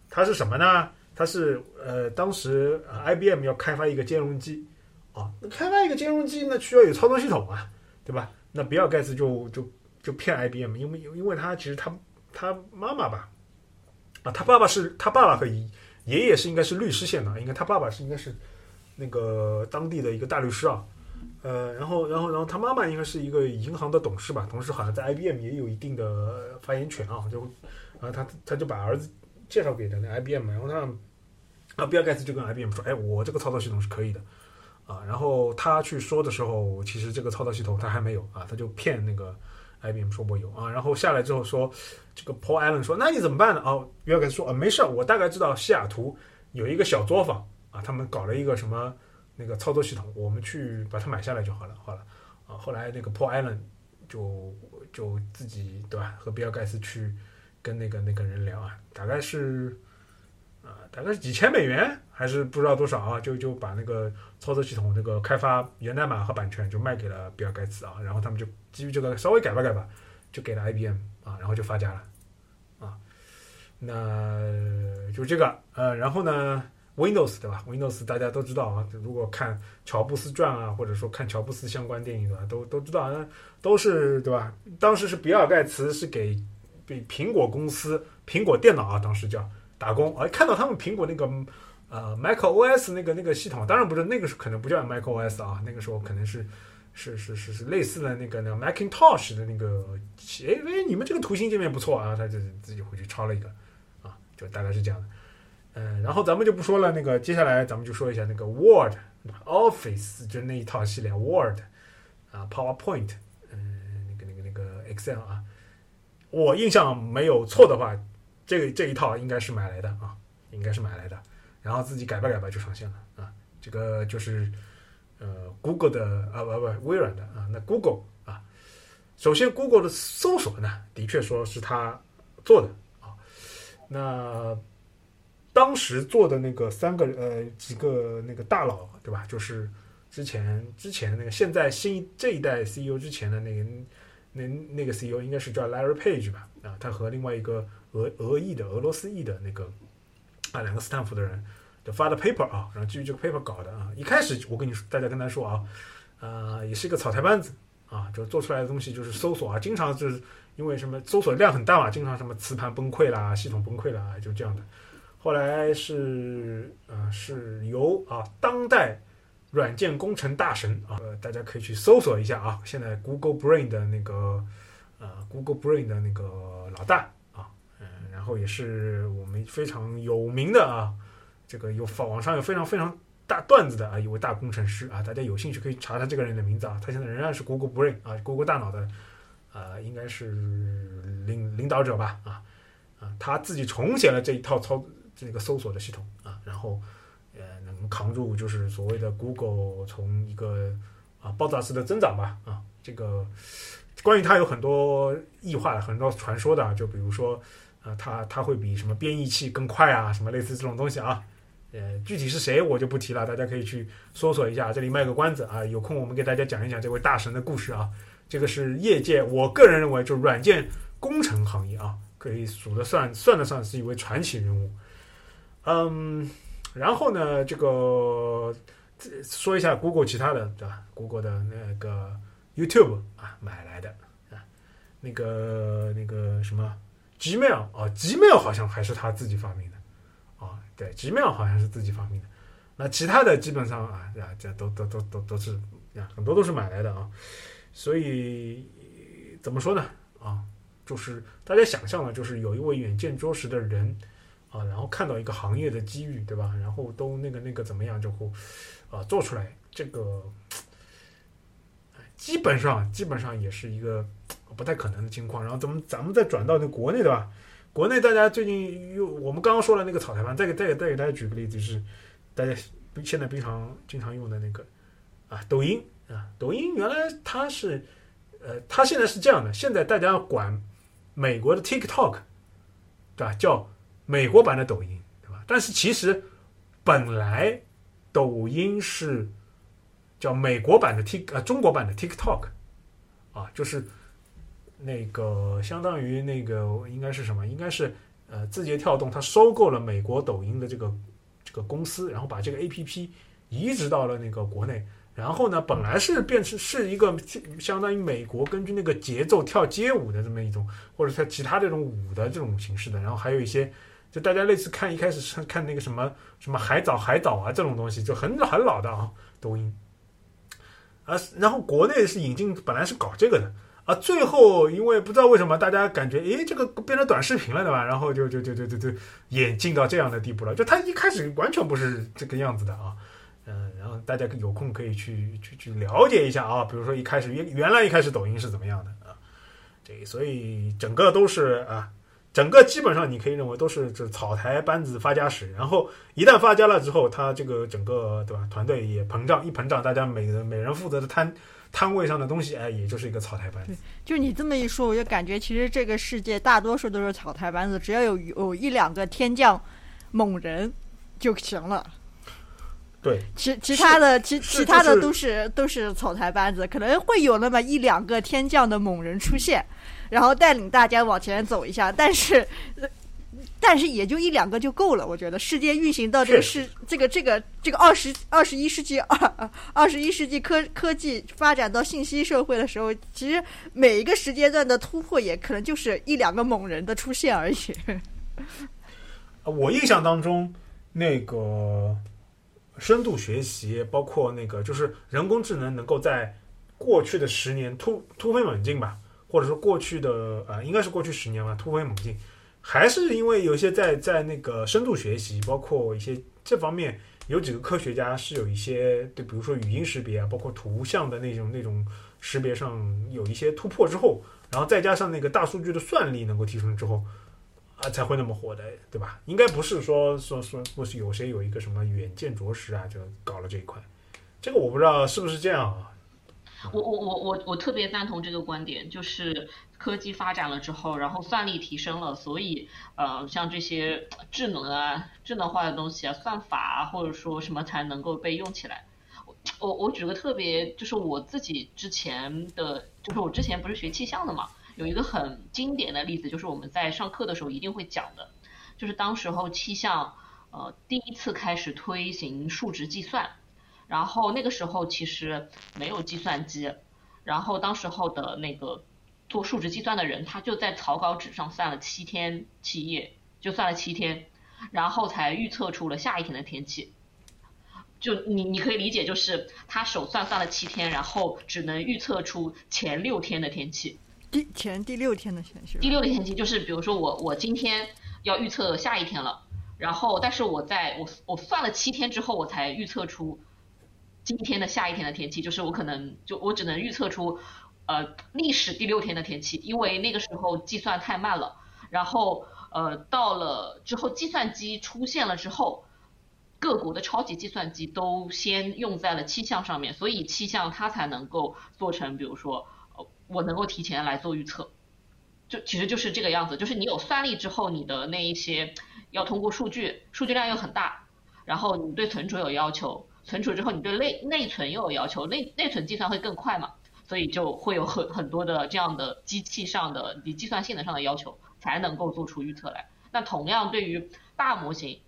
它是什么呢？它是呃，当时、呃、IBM 要开发一个兼容机啊，那开发一个兼容机，那需要有操作系统啊，对吧？那比尔盖茨就就就骗 IBM，因为因为他其实他他妈妈吧，啊，他爸爸是他爸爸和爷爷爷是应该是律师线的，应该他爸爸是应该是那个当地的一个大律师啊，呃，然后，然后，然后他妈妈应该是一个银行的董事吧，同时好像在 IBM 也有一定的发言权啊，就，啊，他他就把儿子介绍给了那 IBM，然后他，啊，比尔盖茨就跟 IBM 说，哎，我这个操作系统是可以的，啊，然后他去说的时候，其实这个操作系统他还没有啊，他就骗那个 IBM 说我有啊，然后下来之后说，这个 Paul Allen 说，那你怎么办呢？哦，比尔盖茨说，啊，没事儿，我大概知道西雅图有一个小作坊啊，他们搞了一个什么。那个操作系统，我们去把它买下来就好了。好了，啊，后来那个 Paul Allen 就就自己对吧，和比尔盖茨去跟那个那个人聊啊，大概是啊、大概是几千美元，还是不知道多少啊，就就把那个操作系统这个开发源代码和版权就卖给了比尔盖茨啊，然后他们就基于这个稍微改吧改吧，就给了 IBM 啊，然后就发家了啊。那就这个呃，然后呢？Windows 对吧？Windows 大家都知道啊，如果看《乔布斯传》啊，或者说看乔布斯相关电影对吧，都都知道，那都是对吧？当时是比尔盖茨是给给苹果公司苹果电脑啊，当时叫打工，哎，看到他们苹果那个呃 Mac OS 那个那个系统，当然不是那个是可能不叫 Mac OS 啊，那个时候可能是是是是是类似的那个那个 Macintosh 的那个，哎哎，你们这个图形界面不错啊，他就自己回去抄了一个啊，就大概是这样的。嗯，然后咱们就不说了，那个接下来咱们就说一下那个 Word、Office，就那一套系列 Word 啊，PowerPoint，嗯，那个那个那个 Excel 啊，我印象没有错的话，这个这一套应该是买来的啊，应该是买来的，然后自己改吧改吧就上线了啊，这个就是呃 Google 的啊不不微软的啊，那 Google 啊，首先 Google 的搜索呢，的确说是他做的啊，那。当时做的那个三个呃几个那个大佬对吧？就是之前之前那个现在新这一代 CEO 之前的那个那那个 CEO 应该是叫 Larry Page 吧？啊，他和另外一个俄俄裔的俄罗斯裔的那个啊两个斯坦福的人就发的 paper 啊，然后基于这个 paper 搞的啊。一开始我跟你说，大家跟他说啊，呃，也是一个草台班子啊，就做出来的东西就是搜索啊，经常就是因为什么搜索量很大嘛，经常什么磁盘崩溃啦，系统崩溃啦，就这样的。后来是呃是由啊当代软件工程大神啊，大家可以去搜索一下啊，现在 Google Brain 的那个呃 Google Brain 的那个老大啊，嗯，然后也是我们非常有名的啊，这个有网上有非常非常大段子的啊一位大工程师啊，大家有兴趣可以查查这个人的名字啊，他现在仍然是 Google Brain 啊，Google 大脑的啊应该是领领导者吧啊啊，他自己重写了这一套操。这个搜索的系统啊，然后呃能扛住就是所谓的 Google 从一个啊爆炸式的增长吧啊，这个关于它有很多异化的很多传说的，就比如说啊它它会比什么编译器更快啊，什么类似这种东西啊，呃具体是谁我就不提了，大家可以去搜索一下，这里卖个关子啊，有空我们给大家讲一讲这位大神的故事啊，这个是业界我个人认为就是软件工程行业啊，可以数得算算得上是一位传奇人物。嗯，然后呢，这个说一下 Google 其他的，对吧？Google 的那个 YouTube 啊，买来的啊，那个那个什么 Gmail 啊，Gmail 好像还是他自己发明的啊，对，Gmail 好像是自己发明的。那其他的基本上啊，啊，这都都都都都是啊，很多都是买来的啊。所以怎么说呢？啊，就是大家想象的，就是有一位远见卓识的人。啊，然后看到一个行业的机遇，对吧？然后都那个那个怎么样，就会啊做出来。这个基本上基本上也是一个不太可能的情况。然后咱们咱们再转到那国内，对吧？国内大家最近又我们刚刚说了那个草台班，再给再给再给大家举个例子，就是大家现在经常经常用的那个啊抖音啊，抖音原来它是呃，它现在是这样的，现在大家管美国的 TikTok 对吧叫。美国版的抖音，对吧？但是其实本来抖音是叫美国版的 Tik 呃中国版的 TikTok 啊，就是那个相当于那个应该是什么？应该是呃字节跳动它收购了美国抖音的这个这个公司，然后把这个 APP 移植到了那个国内。然后呢，本来是变成是一个相当于美国根据那个节奏跳街舞的这么一种，或者它其他这种舞的这种形式的。然后还有一些。就大家类似看一开始是 看那个什么什么海藻海藻啊这种东西，就很很老的啊抖音，啊，然后国内是引进本来是搞这个的啊，最后因为不知道为什么大家感觉诶这个变成短视频了对吧？然后就就就就就就演进到这样的地步了，就它一开始完全不是这个样子的啊，嗯，然后大家有空可以去去去了解一下啊，比如说一开始原原来一开始抖音是怎么样的啊，这所以整个都是啊。整个基本上你可以认为都是这草台班子发家史，然后一旦发家了之后，他这个整个对吧团队也膨胀，一膨胀，大家每人每人负责的摊摊位上的东西，哎，也就是一个草台班子。就你这么一说，我就感觉其实这个世界大多数都是草台班子，只要有有一两个天降猛人就行了。对，其其他的其其他的都是都是草台班子，可能会有那么一两个天降的猛人出现。然后带领大家往前走一下，但是但是也就一两个就够了，我觉得世界运行到这个世这个这个这个二十二十一世纪二 二十一世纪科科技发展到信息社会的时候，其实每一个时间段的突破也可能就是一两个猛人的出现而已。我印象当中，那个深度学习，包括那个就是人工智能，能够在过去的十年突突飞猛进吧，或者说过去的呃，应该是过去十年吧，突飞猛进。还是因为有些在在那个深度学习，包括一些这方面，有几个科学家是有一些对，比如说语音识别啊，包括图像的那种那种识别上有一些突破之后，然后再加上那个大数据的算力能够提升之后，啊，才会那么火的，对吧？应该不是说说说或是有谁有一个什么远见卓识啊，就搞了这一块，这个我不知道是不是这样啊。我我我我我特别赞同这个观点，就是科技发展了之后，然后算力提升了，所以呃，像这些智能啊、智能化的东西啊、算法啊，或者说什么才能够被用起来。我我举个特别，就是我自己之前的，就是我之前不是学气象的嘛，有一个很经典的例子，就是我们在上课的时候一定会讲的，就是当时候气象呃第一次开始推行数值计算。然后那个时候其实没有计算机，然后当时候的那个做数值计算的人，他就在草稿纸上算了七天七夜，就算了七天，然后才预测出了下一天的天气。就你你可以理解，就是他手算算了七天，然后只能预测出前六天的天气。第前第六天的天气。第六天天气就是比如说我我今天要预测下一天了，然后但是我在我我算了七天之后，我才预测出。今天的下一天的天气，就是我可能就我只能预测出，呃，历史第六天的天气，因为那个时候计算太慢了。然后，呃，到了之后计算机出现了之后，各国的超级计算机都先用在了气象上面，所以气象它才能够做成，比如说，我能够提前来做预测，就其实就是这个样子，就是你有算力之后，你的那一些要通过数据，数据量又很大，然后你对存储有要求。存储之后，你对内内存又有要求，内内存计算会更快嘛？所以就会有很很多的这样的机器上的你计算性能上的要求，才能够做出预测来。那同样对于大模型，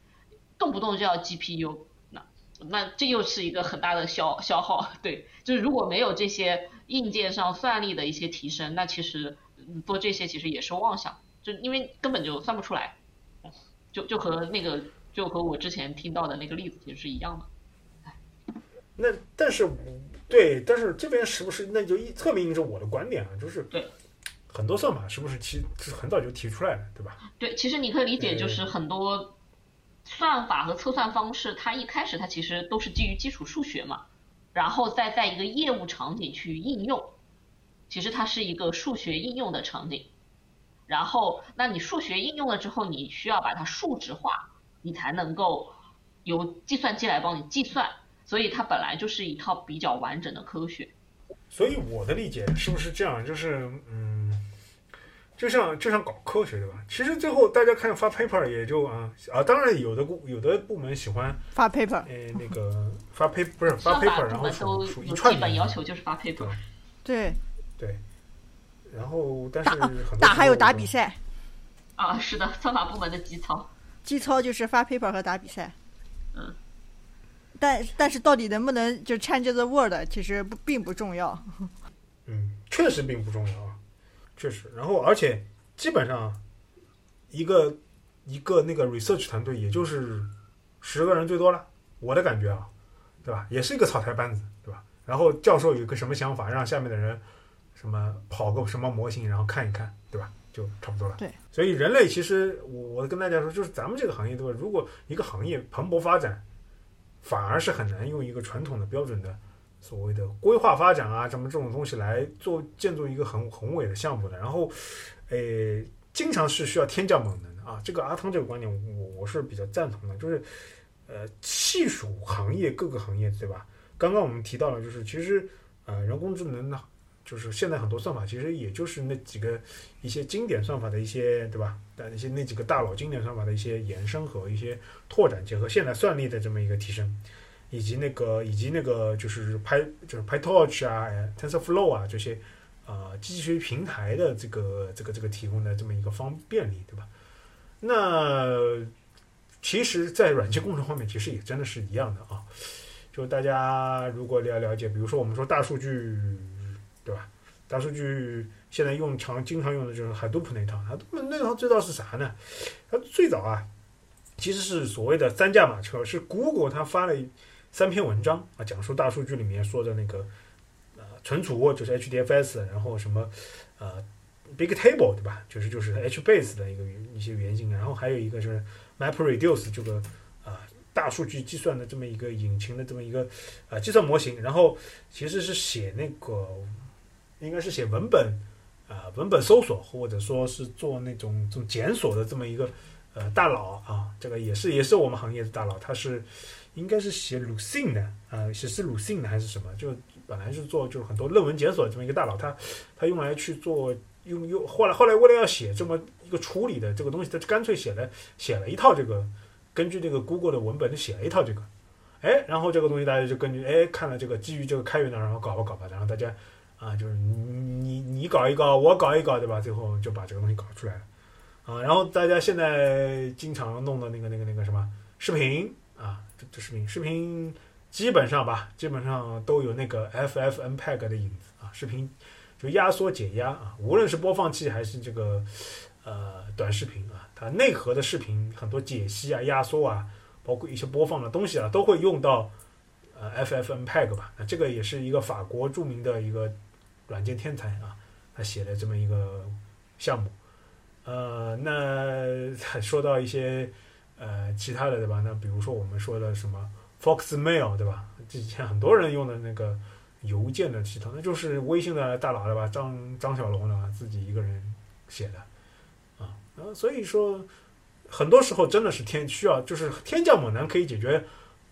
动不动就要 GPU，那那这又是一个很大的消消耗。对，就是如果没有这些硬件上算力的一些提升，那其实做这些其实也是妄想，就因为根本就算不出来，就就和那个就和我之前听到的那个例子其实是一样的。那但是，对，但是这边是不是那就一特别印证我的观点啊？就是对，很多算法是不是其实很早就提出来了，对吧？对，其实你可以理解，就是很多算法和测算方式，它一开始它其实都是基于基础数学嘛，然后再在一个业务场景去应用，其实它是一个数学应用的场景。然后，那你数学应用了之后，你需要把它数值化，你才能够由计算机来帮你计算。所以它本来就是一套比较完整的科学。所以我的理解是不是这样？就是嗯，就像就像搞科学对吧？其实最后大家看发 paper 也就啊啊，当然有的部有的部门喜欢发 paper，哎，那个发 paper 不是发 paper，然后数数一串基本要求就是发 paper。对对，然后但是打还有打比赛啊，是的，算法部门的基操，基操就是发 paper 和打比赛。嗯。但但是到底能不能就 change the world，其实不并不重要。嗯，确实并不重要啊，确实。然后而且基本上一个一个那个 research 团队也就是十个人最多了，我的感觉啊，对吧？也是一个草台班子，对吧？然后教授有个什么想法，让下面的人什么跑个什么模型，然后看一看，对吧？就差不多了。对。所以人类其实我我跟大家说，就是咱们这个行业，对吧？如果一个行业蓬勃发展。反而是很难用一个传统的标准的所谓的规划发展啊，什么这种东西来做建筑一个很宏伟的项目的。然后，诶，经常是需要天降猛能的啊。这个阿汤这个观点，我我是比较赞同的。就是，呃，细数行业各个行业，对吧？刚刚我们提到了，就是其实，呃，人工智能呢。就是现在很多算法其实也就是那几个一些经典算法的一些对吧？但那些那几个大佬经典算法的一些延伸和一些拓展，结合现代算力的这么一个提升，以及那个以及那个就是拍就是 PyTorch 啊、TensorFlow 啊这些啊机器学习平台的这个这个这个提供的这么一个方便利，对吧？那其实，在软件工程方面，其实也真的是一样的啊。就大家如果要了解，比如说我们说大数据，对吧？大数据现在用常经常用的就是 Hadoop 那套，Hadoop 那套最早是啥呢？它最早啊，其实是所谓的三驾马车，是 Google 它发了三篇文章啊，讲述大数据里面说的那个呃存储就是 HDFS，然后什么呃 Big Table 对吧？就是就是 HBase 的一个一些原型，然后还有一个就是 MapReduce 这个啊。大数据计算的这么一个引擎的这么一个呃计算模型，然后其实是写那个应该是写文本啊文本搜索或者说是做那种这种检索的这么一个呃大佬啊，这个也是也是我们行业的大佬，他是应该是写 Lucene 的啊，写是 Lucene 的还是什么？就本来是做就是很多论文检索这么一个大佬，他他用来去做用用后来后来为了要写这么一个处理的这个东西，他干脆写了写了一套这个。根据这个 Google 的文本，就写了一套这个，哎，然后这个东西大家就根据哎看了这个，基于这个开源的，然后搞吧搞吧，然后大家啊，就是你你搞一搞，我搞一搞，对吧？最后就把这个东西搞出来了啊。然后大家现在经常弄的那个那个那个什么视频啊，这视频视频基本上吧，基本上都有那个 FFmpeg 的影子啊，视频就压缩解压啊，无论是播放器还是这个呃短视频啊。它，内核的视频很多解析啊、压缩啊，包括一些播放的东西啊，都会用到呃 FFmpeg 吧。那这个也是一个法国著名的一个软件天才啊，他写的这么一个项目。呃，那 说到一些呃其他的对吧？那比如说我们说的什么 Foxmail 对吧？之前很多人用的那个邮件的系统，那就是微信的大佬对吧？张张小龙对吧？自己一个人写的啊。呃，所以说，很多时候真的是天需要，就是天降猛男可以解决，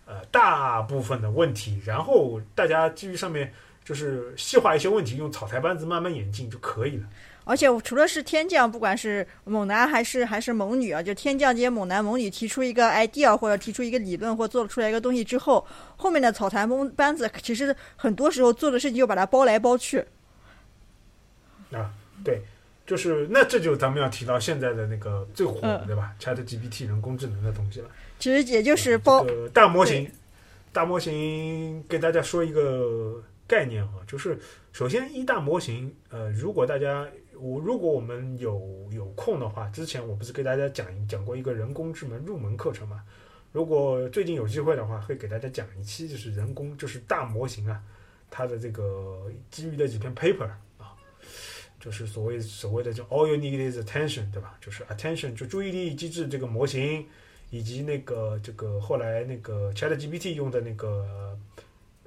呃，大部分的问题，然后大家基于上面就是细化一些问题，用草台班子慢慢演进就可以了。而且除了是天降，不管是猛男还是还是猛女啊，就天降这些猛男猛女提出一个 idea 或者提出一个理论或做出来一个东西之后，后面的草台班班子其实很多时候做的事情就把它包来包去。啊，对。就是那这就咱们要提到现在的那个最火的对吧？Chat GPT 人工智能的东西了。其实也就是包大模型，大模型给大家说一个概念啊，就是首先一大模型，呃，如果大家我如果我们有有空的话，之前我不是给大家讲讲过一个人工智能入门课程嘛？如果最近有机会的话，会给大家讲一期，就是人工就是大模型啊，它的这个基于的几篇 paper 啊。就是所谓所谓的就 all you need is attention，对吧？就是 attention 就注意力机制这个模型，以及那个这个后来那个 Chat GPT 用的那个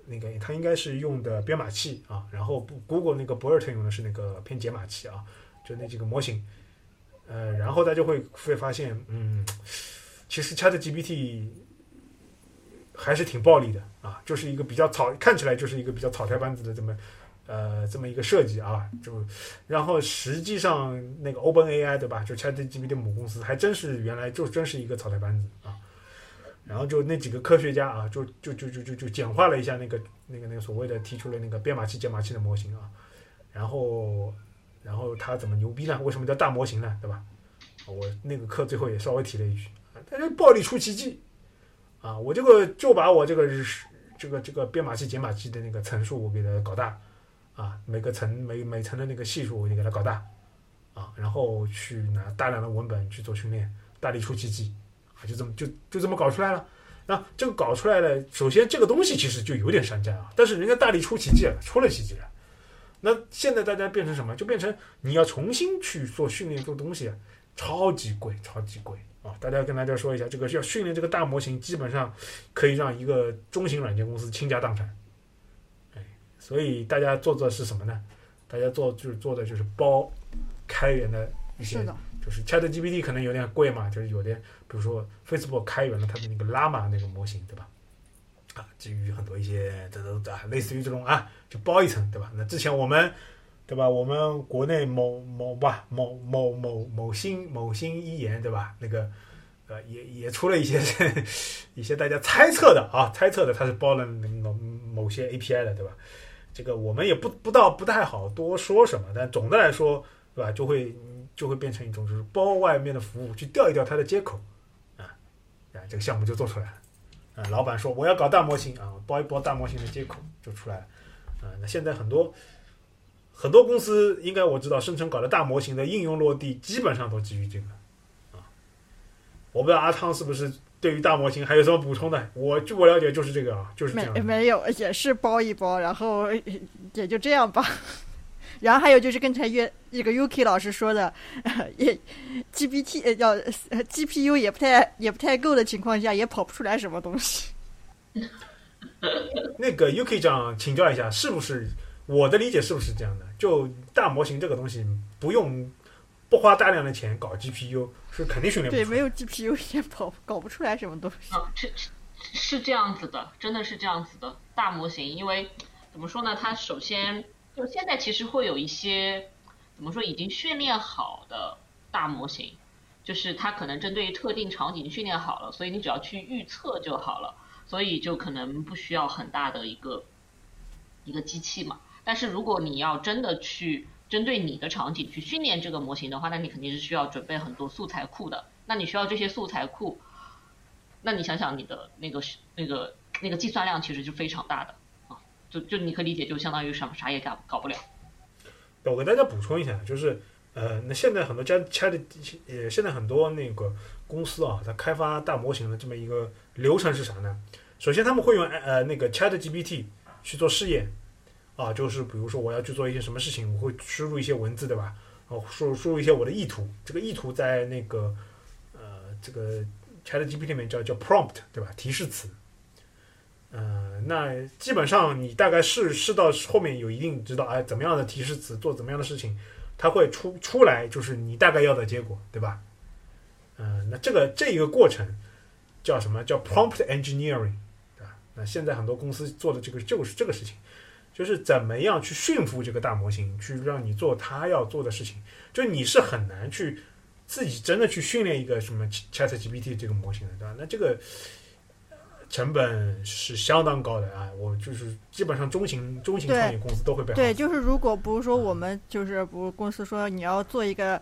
那个，它应该是用的编码器啊。然后 Google 那个 BERT 用的是那个偏解码器啊，就那几个模型。呃，然后大家会会发现，嗯，其实 Chat GPT 还是挺暴力的啊，就是一个比较草，看起来就是一个比较草台班子的这么。呃，这么一个设计啊，就然后实际上那个 Open AI 对吧？就 ChatGPT 母公司还真是原来就真是一个草台班子啊。然后就那几个科学家啊，就就就就就就简化了一下那个那个那个所谓的提出了那个编码器解码器的模型啊。然后然后他怎么牛逼呢？为什么叫大模型呢？对吧？我那个课最后也稍微提了一句，他就暴力出奇迹啊！我这个就把我这个这个这个编码器解码器的那个层数我给它搞大。啊，每个层每每层的那个系数我就给它搞大，啊，然后去拿大量的文本去做训练，大力出奇迹，就这么就就这么搞出来了。那这个搞出来了，首先这个东西其实就有点山寨啊，但是人家大力出奇迹了，出了奇迹了。那现在大家变成什么？就变成你要重新去做训练做东西，超级贵，超级贵啊！大家跟大家说一下，这个要训练这个大模型，基本上可以让一个中型软件公司倾家荡产。哎所以大家做的是什么呢？大家做就是做的就是包开源的一些，就是 Chat GPT 可能有点贵嘛，就是有点，比如说 Facebook 开源了它的那个 Llama 那个模型，对吧？啊，基于很多一些这都啊，类似于这种啊，就包一层，对吧？那之前我们，对吧？我们国内某某吧，某某某某新某新一言，对吧？那个呃，也也出了一些 一些大家猜测的啊，猜测的它是包了某某些 API 的，对吧？这个我们也不不到不太好多说什么，但总的来说，对吧？就会就会变成一种就是包外面的服务，去调一调它的接口，啊啊，这个项目就做出来了。啊，老板说我要搞大模型啊，包一包大模型的接口就出来了。啊，那现在很多很多公司应该我知道，生成搞的大模型的应用落地基本上都基于这个。啊，我不知道阿汤是不是对于大模型还有什么补充的？我据我了解就是这个啊，就是这没样。没有，也是包一包，然后也就这样吧。然后还有就是刚才约这个 Yuki 老师说的，也 GPT 呃要呃 GPU 也不太也不太够的情况下，也跑不出来什么东西。那个 Yuki 长请教一下，是不是我的理解是不是这样的？就大模型这个东西不用不花大量的钱搞 GPU 是肯定训练不对。没有 GPU 也跑搞不出来什么东西。嗯，是是是这样子的，真的是这样子的。大模型，因为怎么说呢？它首先就现在其实会有一些怎么说已经训练好的大模型，就是它可能针对于特定场景训练好了，所以你只要去预测就好了，所以就可能不需要很大的一个一个机器嘛。但是如果你要真的去针对你的场景去训练这个模型的话，那你肯定是需要准备很多素材库的。那你需要这些素材库，那你想想你的那个那个那个计算量其实是非常大的，就就你可以理解，就相当于什么啥也搞搞不了。我给大家补充一下，就是呃，那现在很多家 Chat 呃，现在很多那个公司啊，它开发大模型的这么一个流程是啥呢？首先他们会用呃那个 Chat GPT 去做试验啊，就是比如说我要去做一些什么事情，我会输入一些文字，对吧？然后输入输入一些我的意图，这个意图在那个呃这个 Chat GPT 里面叫叫 prompt，对吧？提示词。呃，那基本上你大概试试到后面有一定知道，哎，怎么样的提示词做怎么样的事情，它会出出来，就是你大概要的结果，对吧？嗯、那这个这一个过程叫什么叫 prompt engineering，对吧？那现在很多公司做的这个就是这个事情，就是怎么样去驯服这个大模型，去让你做它要做的事情，就你是很难去自己真的去训练一个什么 Chat GPT 这个模型的，对吧？那这个成本是相当高的啊！我就是基本上中型中型创业公司都会被对，就是如果不是说我们就是不是公司说你要做一个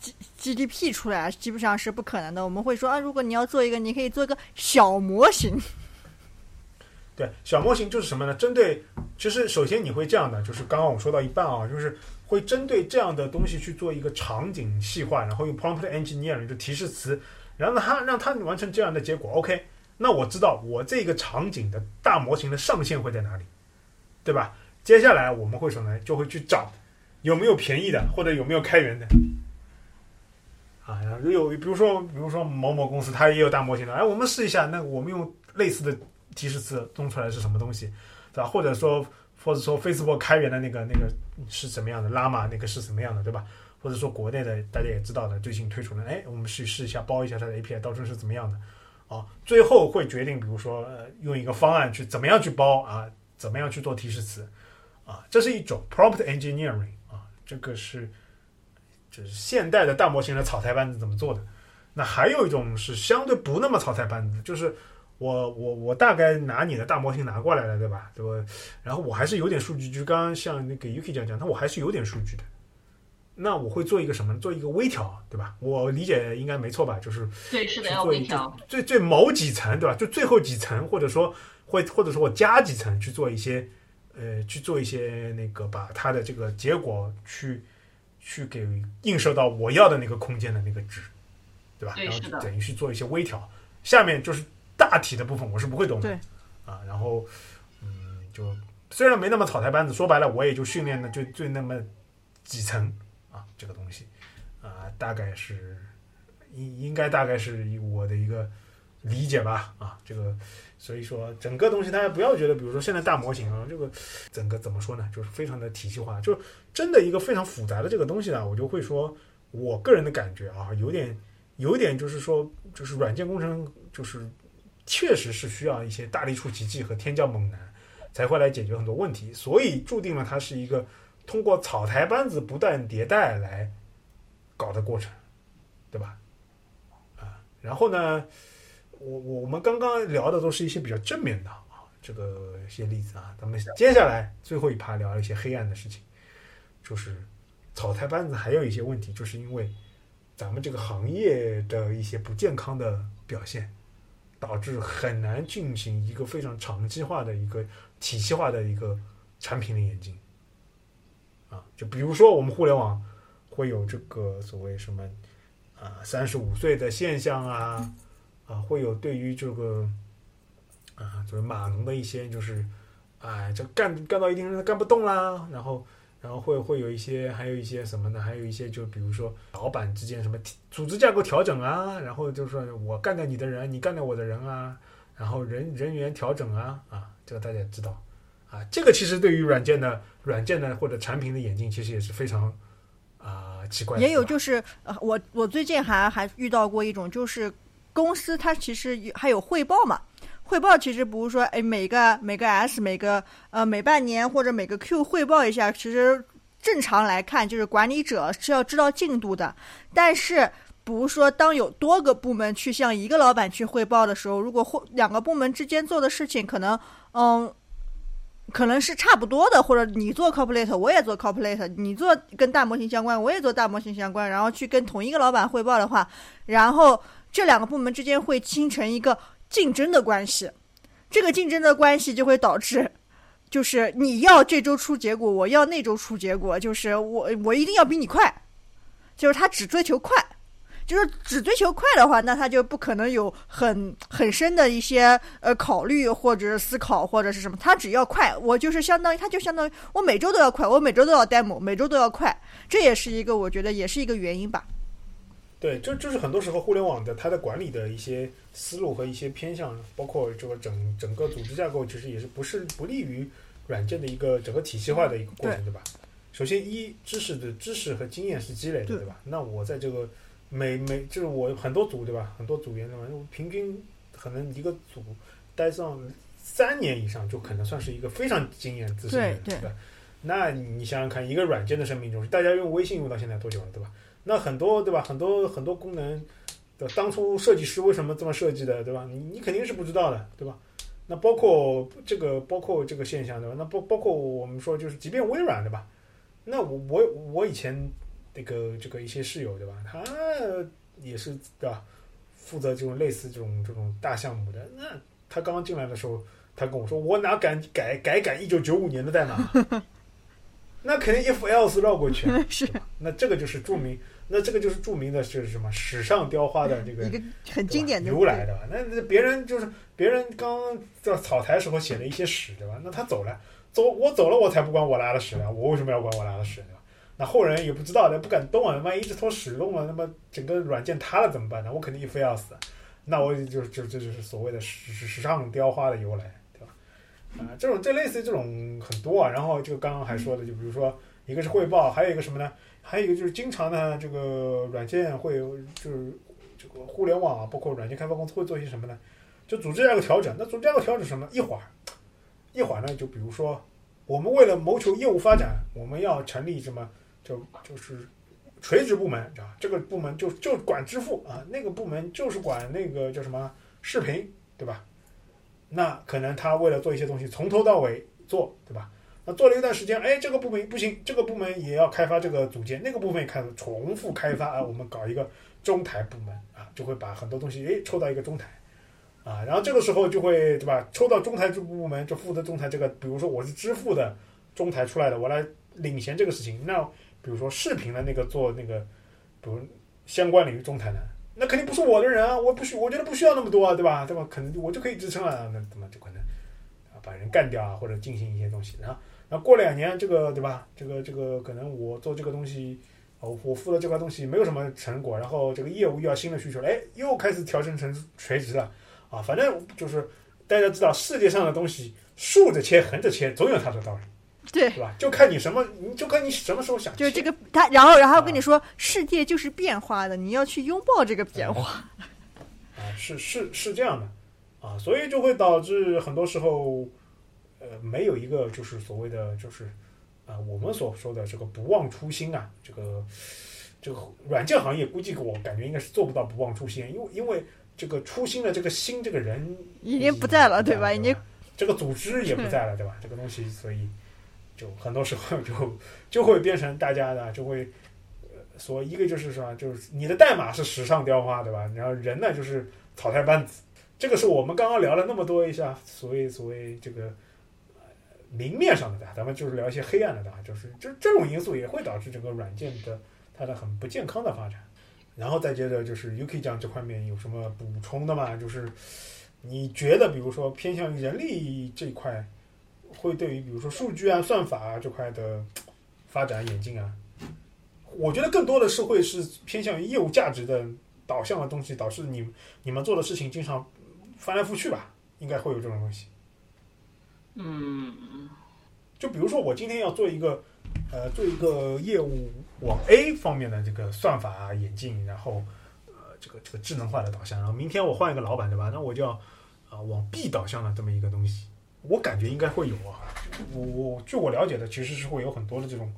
G GDP 出来，基本上是不可能的。我们会说啊，如果你要做一个，你可以做个小模型。对，小模型就是什么呢？针对，其实首先你会这样的，就是刚刚我说到一半啊，就是会针对这样的东西去做一个场景细化，然后用 prompt engineering 就提示词，然后呢，它让它完成这样的结果。OK，那我知道我这个场景的大模型的上限会在哪里，对吧？接下来我们会什么呢？就会去找有没有便宜的，或者有没有开源的。啊，然后有比如说，比如说某某公司它也有大模型的，哎，我们试一下，那我们用类似的提示词弄出来是什么东西，对吧？或者说，或者说 Facebook 开源的那个那个是什么样的，Llama 那个是什么样的，对吧？或者说国内的大家也知道的，最近推出的，哎，我们去试一下，包一下它的 API 到底是怎么样的，啊，最后会决定，比如说，呃，用一个方案去怎么样去包啊，怎么样去做提示词，啊，这是一种 prompt engineering 啊，这个是就是现代的大模型的草台班子怎么做的。那还有一种是相对不那么草台班子，就是我我我大概拿你的大模型拿过来了，对吧？对吧？然后我还是有点数据，就刚刚像那个 Yuki 讲讲，那我还是有点数据的。那我会做一个什么？做一个微调，对吧？我理解应该没错吧？就是对，是的，要去做一微调。最最某几层，对吧？就最后几层，或者说会或者说我加几层去做一些呃去做一些那个把它的这个结果去去给映射到我要的那个空间的那个值，对吧？然后等于去做一些微调。下面就是大体的部分我是不会懂的，对啊，然后嗯，就虽然没那么草台班子，说白了我也就训练的就就那么几层啊，这个东西啊，大概是应应该大概是我的一个理解吧啊，这个所以说整个东西大家不要觉得，比如说现在大模型啊，这个整个怎么说呢，就是非常的体系化，就真的一个非常复杂的这个东西呢，我就会说我个人的感觉啊，有点有点就是说，就是软件工程就是确实是需要一些大力出奇迹和天降猛男才会来解决很多问题，所以注定了它是一个通过草台班子不断迭代来搞的过程，对吧？啊，然后呢，我我我们刚刚聊的都是一些比较正面的啊，这个一些例子啊，咱们接下来最后一趴聊一些黑暗的事情，就是草台班子还有一些问题，就是因为咱们这个行业的一些不健康的表现，导致很难进行一个非常长期化的一个体系化的一个产品的演进。啊，就比如说我们互联网会有这个所谓什么啊三十五岁的现象啊，啊会有对于这个啊就是码农的一些就是哎这干干到一定程度干不动啦，然后然后会会有一些还有一些什么呢？还有一些就比如说老板之间什么组织架构调整啊，然后就说我干掉你的人，你干掉我的人啊，然后人人员调整啊啊，这个大家知道。啊，这个其实对于软件的、软件的或者产品的演进，其实也是非常啊、奇怪的。也有就是呃，我我最近还还遇到过一种，就是公司它其实还有汇报嘛。汇报其实不是说，哎，每个每个 S 每个呃每半年或者每个 Q 汇报一下，其实正常来看，就是管理者是要知道进度的。但是，比如说当有多个部门去向一个老板去汇报的时候，如果或两个部门之间做的事情可能，嗯，可能是差不多的，或者你做 copilate，我也做 copilate，你做跟大模型相关，我也做大模型相关，然后去跟同一个老板汇报的话，然后这两个部门之间会形成一个竞争的关系，这个竞争的关系就会导致，就是你要这周出结果，我要那周出结果，就是我我一定要比你快，就是他只追求快。就是只追求快的话，那他就不可能有很很深的一些呃考虑或者思考或者是什么。他只要快，我就是相当于他就相当于我每周都要快，我每周都要 demo，每周都要快，这也是一个我觉得也是一个原因吧。对，这就是很多时候互联网的它的管理的一些思路和一些偏向，包括这个整整个组织架构，其实也是不是不利于软件的一个整个体系化的一个过程，对吧？首先，一知识的知识和经验是积累的，对对吧？那我在这个每每就是我很多组，对吧？很多组员对吧？我平均可能一个组待上三年以上，就可能算是一个非常经验资深的人，对对吧？那你想想看，一个软件的生命周期，大家用微信用到现在多久了，对吧？那很多对吧？很多很多功能的当初设计师为什么这么设计的，对吧？你你肯定是不知道的，对吧？那包括这个包括这个现象，对吧？那包包括我们说就是，即便微软，对吧？那我我我以前那个这个一些室友，对吧？他也是对吧？负责这种类似这种这种大项目的，那他刚刚进来的时候，他跟我说，我哪敢改改改一九九五年的代码？那肯定 if else 绕过去，是吧那这个就是著名，那这个就是著名的是什么？史上雕花的这个个很经典的由来的吧？那那别人就是别人刚刚在草台时候写了一些史，对吧？那他走了，走我走了，我才不管我拉的屎呢，我为什么要管我拉的屎，对吧？那后人也不知道的，不敢动啊，万一这坨屎弄了，那么整个软件塌了怎么办呢？我肯定一非要死，那我就就这就是所谓的史史史上雕花的由来，对吧？啊，这种这类似于这种很多啊。然后就刚刚还说的，就比如说一个是汇报，还有一个什么呢？还有一个就是经常呢，这个软件会就是这个互联网啊，包括软件开发公司会做一些什么呢？就组织架构调整。那组织架构调整什么？一会儿一会儿呢，就比如说我们为了谋求业务发展，我们要成立什么？就就是垂直部门，啊，这个部门就就管支付啊，那个部门就是管那个叫什么视频，对吧？那可能他为了做一些东西，从头到尾做，对吧？那做了一段时间，哎，这个部门不行，这个部门也要开发这个组件，那个部门也开始重复开发啊，我们搞一个中台部门啊，就会把很多东西哎抽到一个中台啊，然后这个时候就会对吧？抽到中台这部门就负责中台这个，比如说我是支付的中台出来的，我来领衔这个事情。那比如说视频的那个做那个，比如相关领域中台的，那肯定不是我的人啊，我不需我觉得不需要那么多啊，对吧？对吧？可能我就可以支撑啊，那怎么就可能啊把人干掉啊，或者进行一些东西，然后然后过两年这个对吧？这个这个可能我做这个东西。哦，我付的这块东西没有什么成果，然后这个业务又要新的需求了，哎，又开始调整成垂直了，啊，反正就是大家知道世界上的东西竖着切、横着切，总有它的道理，对，对吧？就看你什么，你就看你什么时候想切。就是这个他，然后然后跟你说，世界就是变化的，你要去拥抱这个变化。啊，是是是这样的，啊，所以就会导致很多时候，呃，没有一个就是所谓的就是啊，我们所说的这个不忘初心啊，这个这个软件行业估计我感觉应该是做不到不忘初心，因为因为这个初心的这个心这个人已经不在了对对吧已经这个组织也不在了，对吧？这个东西，所以就很多时候就就会变成大家的就会呃说一个就是说就是你的代码是时尚雕花对吧？然后人呢就是草台班子。这个是我们刚刚聊了那么多一下所谓所谓这个明面上的？咱们就是聊一些黑暗的对吧？就是这这种因素也会导致整个软件的它的很不健康的发展。然后再接着就是 UK 讲这块面有什么补充的吗？就是你觉得比如说偏向于人力这一块，会对于比如说数据啊、算法啊这块的发展演进啊，我觉得更多的是会是偏向于业务价值的导向的东西，导致你你们做的事情经常翻来覆去吧，应该会有这种东西。嗯，就比如说我今天要做一个呃做一个业务往 A 方面的这个算法啊演进，然后呃这个这个智能化的导向，然后明天我换一个老板对吧？那我就要啊、呃往 B 导向的这么一个东西，我感觉应该会有啊。我我据我了解的，其实是会有很多的这种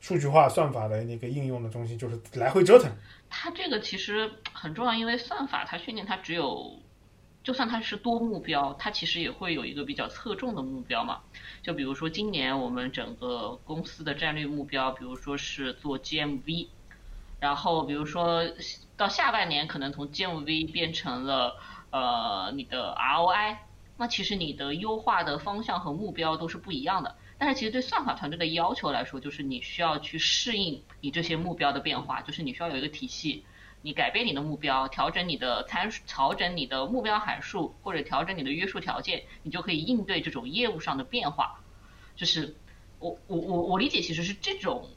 数据化算法的那个应用的东西，就是来回折腾。它这个其实很重要，因为算法它训练它只有，就算它是多目标，它其实也会有一个比较侧重的目标嘛。就比如说今年我们整个公司的战略目标，比如说是做 GMV，然后比如说到下半年可能从 GMV 变成了呃你的 ROI，那其实你的优化的方向和目标都是不一样的。但是其实对算法团队的要求来说，就是你需要去适应你这些目标的变化，就是你需要有一个体系，你改变你的目标，调整你的参数，调整你的目标函数，或者调整你的约束条件，你就可以应对这种业务上的变化。就是我我我我理解其实是这种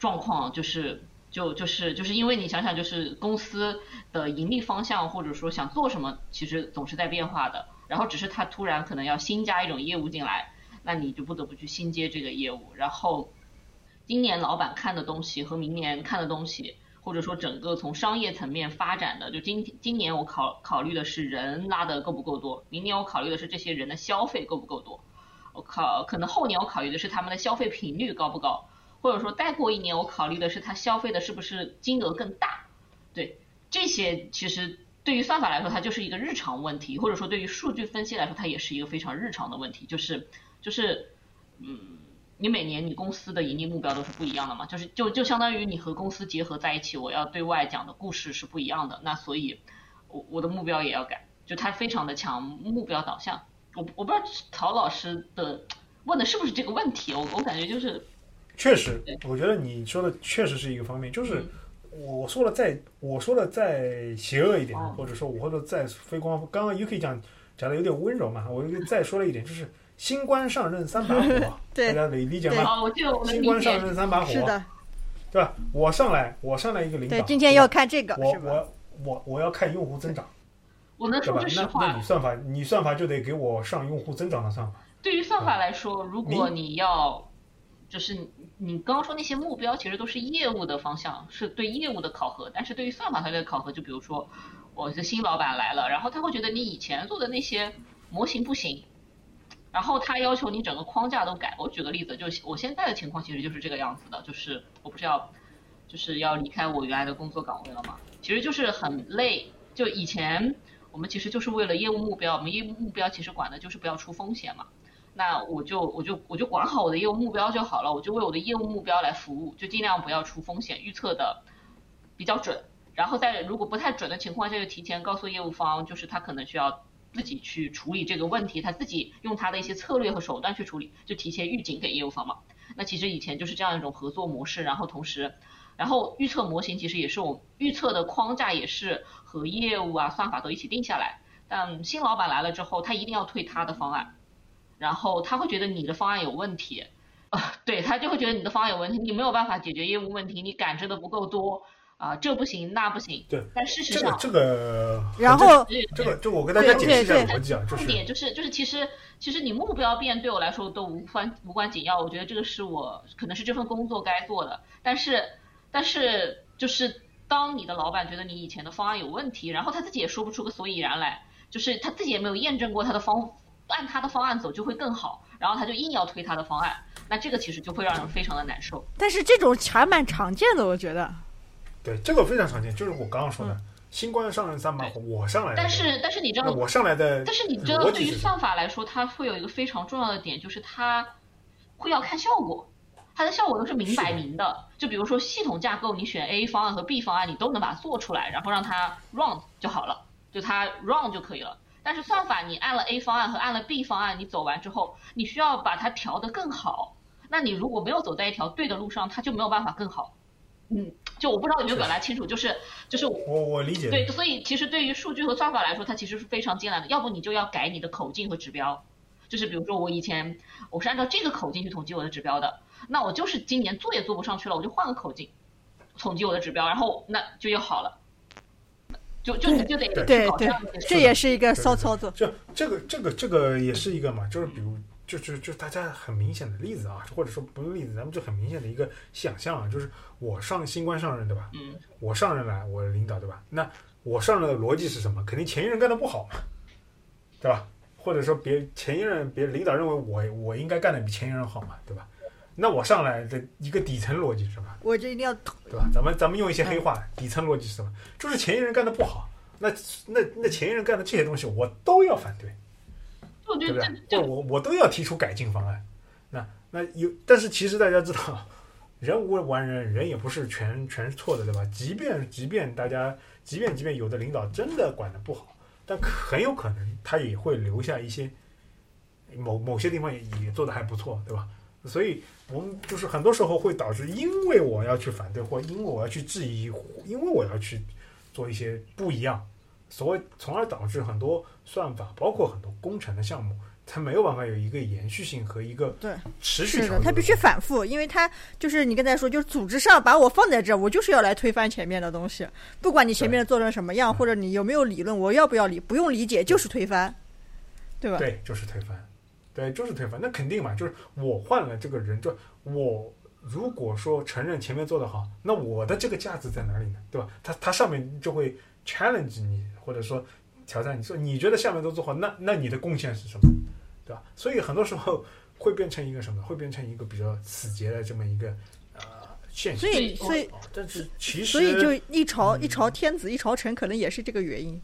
状况，就是就就是就是因为你想想，就是公司的盈利方向或者说想做什么，其实总是在变化的。然后只是他突然可能要新加一种业务进来。那你就不得不去新接这个业务，然后今年老板看的东西和明年看的东西，或者说整个从商业层面发展的，就今今年我考考虑的是人拉的够不够多，明年我考虑的是这些人的消费够不够多，我考可能后年我考虑的是他们的消费频率高不高，或者说再过一年我考虑的是他消费的是不是金额更大，对这些其实对于算法来说它就是一个日常问题，或者说对于数据分析来说它也是一个非常日常的问题，就是。就是，嗯，你每年你公司的盈利目标都是不一样的嘛，就是就就相当于你和公司结合在一起，我要对外讲的故事是不一样的，那所以，我我的目标也要改，就它非常的强目标导向。我我不知道曹老师的问的是不是这个问题，我我感觉就是，确实，我觉得你说的确实是一个方面，就是我说了再我说了再邪恶一点，哦或者说我或者再非光，刚刚 UK 讲讲的有点温柔嘛，我就再说了一点，就是新官上任三把火，大家理理解吗？新官上，任三把火，是的，对吧？我上来，我上来一个领导，对，今天要看这个我？我我我要看用户增长，我能说句？实那话那你，算法，你算法就得给我上用户增长的算法。对于算法来说，如果你要，就是你刚刚说那些目标，其实都是业务的方向，是对业务的考核。但是对于算法团队的考核，就比如说我的新老板来了，然后他会觉得你以前做的那些模型不行，然后他要求你整个框架都改。我举个例子，就是我现在的情况其实就是这个样子的，就是我不是要就是要离开我原来的工作岗位了嘛，其实就是很累。就以前我们其实就是为了业务目标，我们业务目标其实管的就是不要出风险嘛。那我就我就我就管好我的业务目标就好了，我就为我的业务目标来服务，就尽量不要出风险，预测的比较准。然后在如果不太准的情况下，就提前告诉业务方，就是他可能需要自己去处理这个问题，他自己用他的一些策略和手段去处理，就提前预警给业务方嘛。那其实以前就是这样一种合作模式，然后同时，然后预测模型其实也是我预测的框架也是和业务啊算法都一起定下来。但新老板来了之后，他一定要推他的方案。然后他会觉得你的方案有问题，啊，对他就会觉得你的方案有问题，你没有办法解决业务问题，你感知的不够多。啊，这不行那不行。对，但事实上，这个这个，然后这个这个我跟大家解释一下对逻辑啊，就重是点就是就是其实其实你目标变对我来说都无关无关紧要，我觉得这个是我可能是这份工作该做的，但是但是就是当你的老板觉得你以前的方案有问题，然后他自己也说不出个所以然来，就是他自己也没有验证过他的方按他的方案走就会更好，然后他就硬要推他的方案，那这个其实就会让人非常的难受。但是这种还蛮常见的，我觉得。对这个非常常见，就是我刚刚说的，新官上任三把火，我上来的，但是但是你知道，我上来的但是你知道，对于？算法来说，它会有一个非常重要的点，就是它会要看效果，它的效果都是明摆明的。就比如说系统架构，你选 A 方案和 B 方案，你都能把它做出来，然后让它 run 就好了，就它 run 就可以了。但是算法，你按了 A 方案和按了 B 方案，你走完之后，你需要把它调得更好。那你如果没有走在一条对的路上，它就没有办法更好。嗯，就我不知道有没有表达清楚，就是就是我我理解。对，所以其实对于数据和算法来说，它其实是非常艰难的。要不你就要改你的口径和指标，就是比如说我以前我是按照这个口径去统计我的指标的，那我就是今年做也做不上去了，我就换个口径统计我的指标，然后那就又好了。就就就得对对，这也是一个骚操作。就这个这个这个也是一个嘛，就是比如就就就大家很明显的例子啊，或者说不是例子，咱们就很明显的一个想象啊，就是我上新官上任对吧？嗯。我上任来，我领导对吧？那我上任的逻辑是什么？肯定前一任干的不好嘛，对吧？或者说别前一任别领导认为我我应该干的比前一任好嘛，对吧？那我上来的一个底层逻辑是什么？我这一定要，对吧？咱们咱们用一些黑话，底层逻辑是什么？就是前一任干的不好，那那那前一任干的这些东西我都要反对，对不对？我我都要提出改进方案。那那有，但是其实大家知道，人无完人，人也不是全全是错的，对吧？即便即便大家，即便即便有的领导真的管的不好，但很有可能他也会留下一些某某些地方也也做的还不错，对吧？所以，我们就是很多时候会导致，因为我要去反对，或因为我要去质疑，因为我要去做一些不一样，所谓从而导致很多算法，包括很多工程的项目，它没有办法有一个延续性和一个对持续性，它必须反复，因为它就是你刚才说，就是组织上把我放在这儿，我就是要来推翻前面的东西，不管你前面的做成什么样，或者你有没有理论，我要不要理，不用理解就是推翻，对吧？对，就是推翻。对，就是推翻，那肯定嘛，就是我换了这个人，就我如果说承认前面做的好，那我的这个价值在哪里呢？对吧？他他上面就会 challenge 你，或者说挑战你说你觉得下面都做好，那那你的贡献是什么？对吧？所以很多时候会变成一个什么？会变成一个比较死结的这么一个呃现象。所以所以，但是其实所以就一朝一朝天子一朝臣，可能也是这个原因。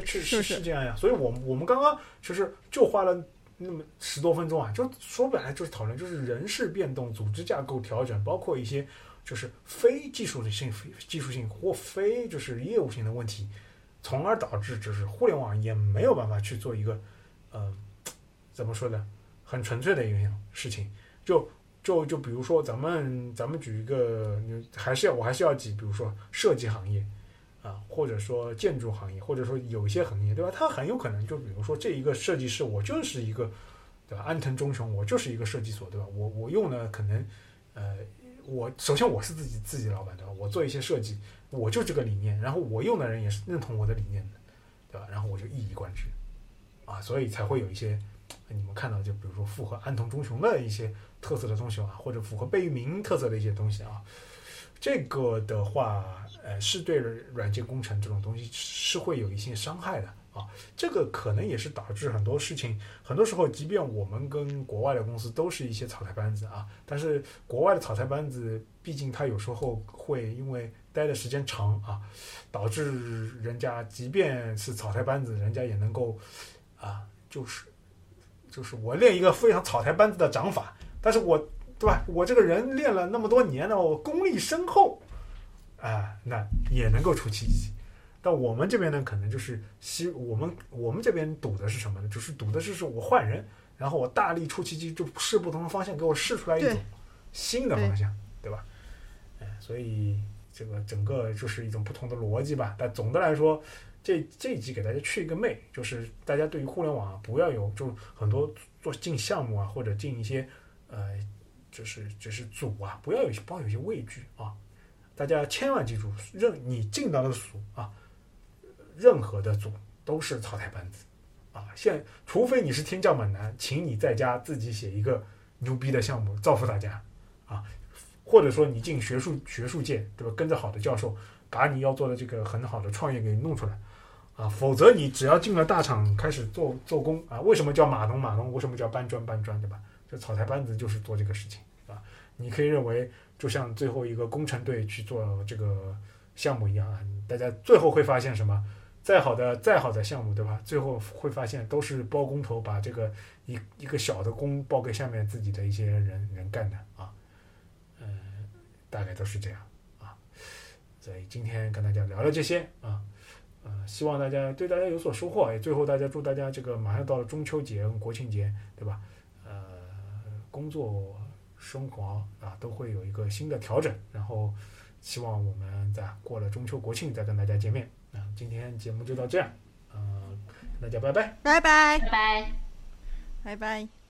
确实是这样呀，所以，我我们刚刚其实就花了那么十多分钟啊，就说白了就是讨论，就是人事变动、组织架构调整，包括一些就是非技术的性、技术性或非就是业务性的问题，从而导致就是互联网也没有办法去做一个呃怎么说呢，很纯粹的一个事情。就就就比如说咱们咱们举一个，还是要我还是要举，比如说设计行业。啊，或者说建筑行业，或者说有一些行业，对吧？它很有可能就比如说这一个设计师，我就是一个，对吧？安藤忠雄，我就是一个设计所，对吧？我我用的可能，呃，我首先我是自己自己老板，对吧？我做一些设计，我就这个理念，然后我用的人也是认同我的理念的，对吧？然后我就一以贯之，啊，所以才会有一些你们看到，就比如说符合安藤忠雄的一些特色的东西啊，或者符合贝聿铭特色的一些东西啊，这个的话。呃，是对软件工程这种东西是会有一些伤害的啊，这个可能也是导致很多事情，很多时候，即便我们跟国外的公司都是一些草台班子啊，但是国外的草台班子，毕竟他有时候会因为待的时间长啊，导致人家即便是草台班子，人家也能够啊，就是就是我练一个非常草台班子的掌法，但是我对吧，我这个人练了那么多年了，我功力深厚。啊，那也能够出奇迹，但我们这边呢，可能就是希我们我们这边赌的是什么呢？就是赌的是是我换人，然后我大力出奇迹，就试不同的方向，给我试出来一种新的方向，对吧？哎，所以这个整个就是一种不同的逻辑吧。但总的来说，这这一集给大家去一个魅，就是大家对于互联网啊，不要有就很多做进项目啊，或者进一些呃，就是就是组啊，不要有抱有一些畏惧啊。大家千万记住，任你进到的组啊，任何的组都是草台班子啊。现除非你是天降猛男，请你在家自己写一个牛逼的项目造福大家啊，或者说你进学术学术界，对吧？跟着好的教授，把你要做的这个很好的创业给弄出来啊。否则你只要进了大厂开始做做工啊，为什么叫码农码农？为什么叫搬砖搬砖？对吧？这草台班子就是做这个事情啊。你可以认为。就像最后一个工程队去做这个项目一样啊，大家最后会发现什么？再好的再好的项目，对吧？最后会发现都是包工头把这个一一个小的工包给下面自己的一些人人干的啊，嗯、大概都是这样啊。所以今天跟大家聊了这些啊，呃，希望大家对大家有所收获。也最后大家祝大家这个马上到了中秋节国庆节，对吧？呃，工作生活啊都会有一个新的调整，然后希望我们在过了中秋国庆再跟大家见面。啊，今天节目就到这样，呃，大家拜拜。拜拜，拜拜。拜拜。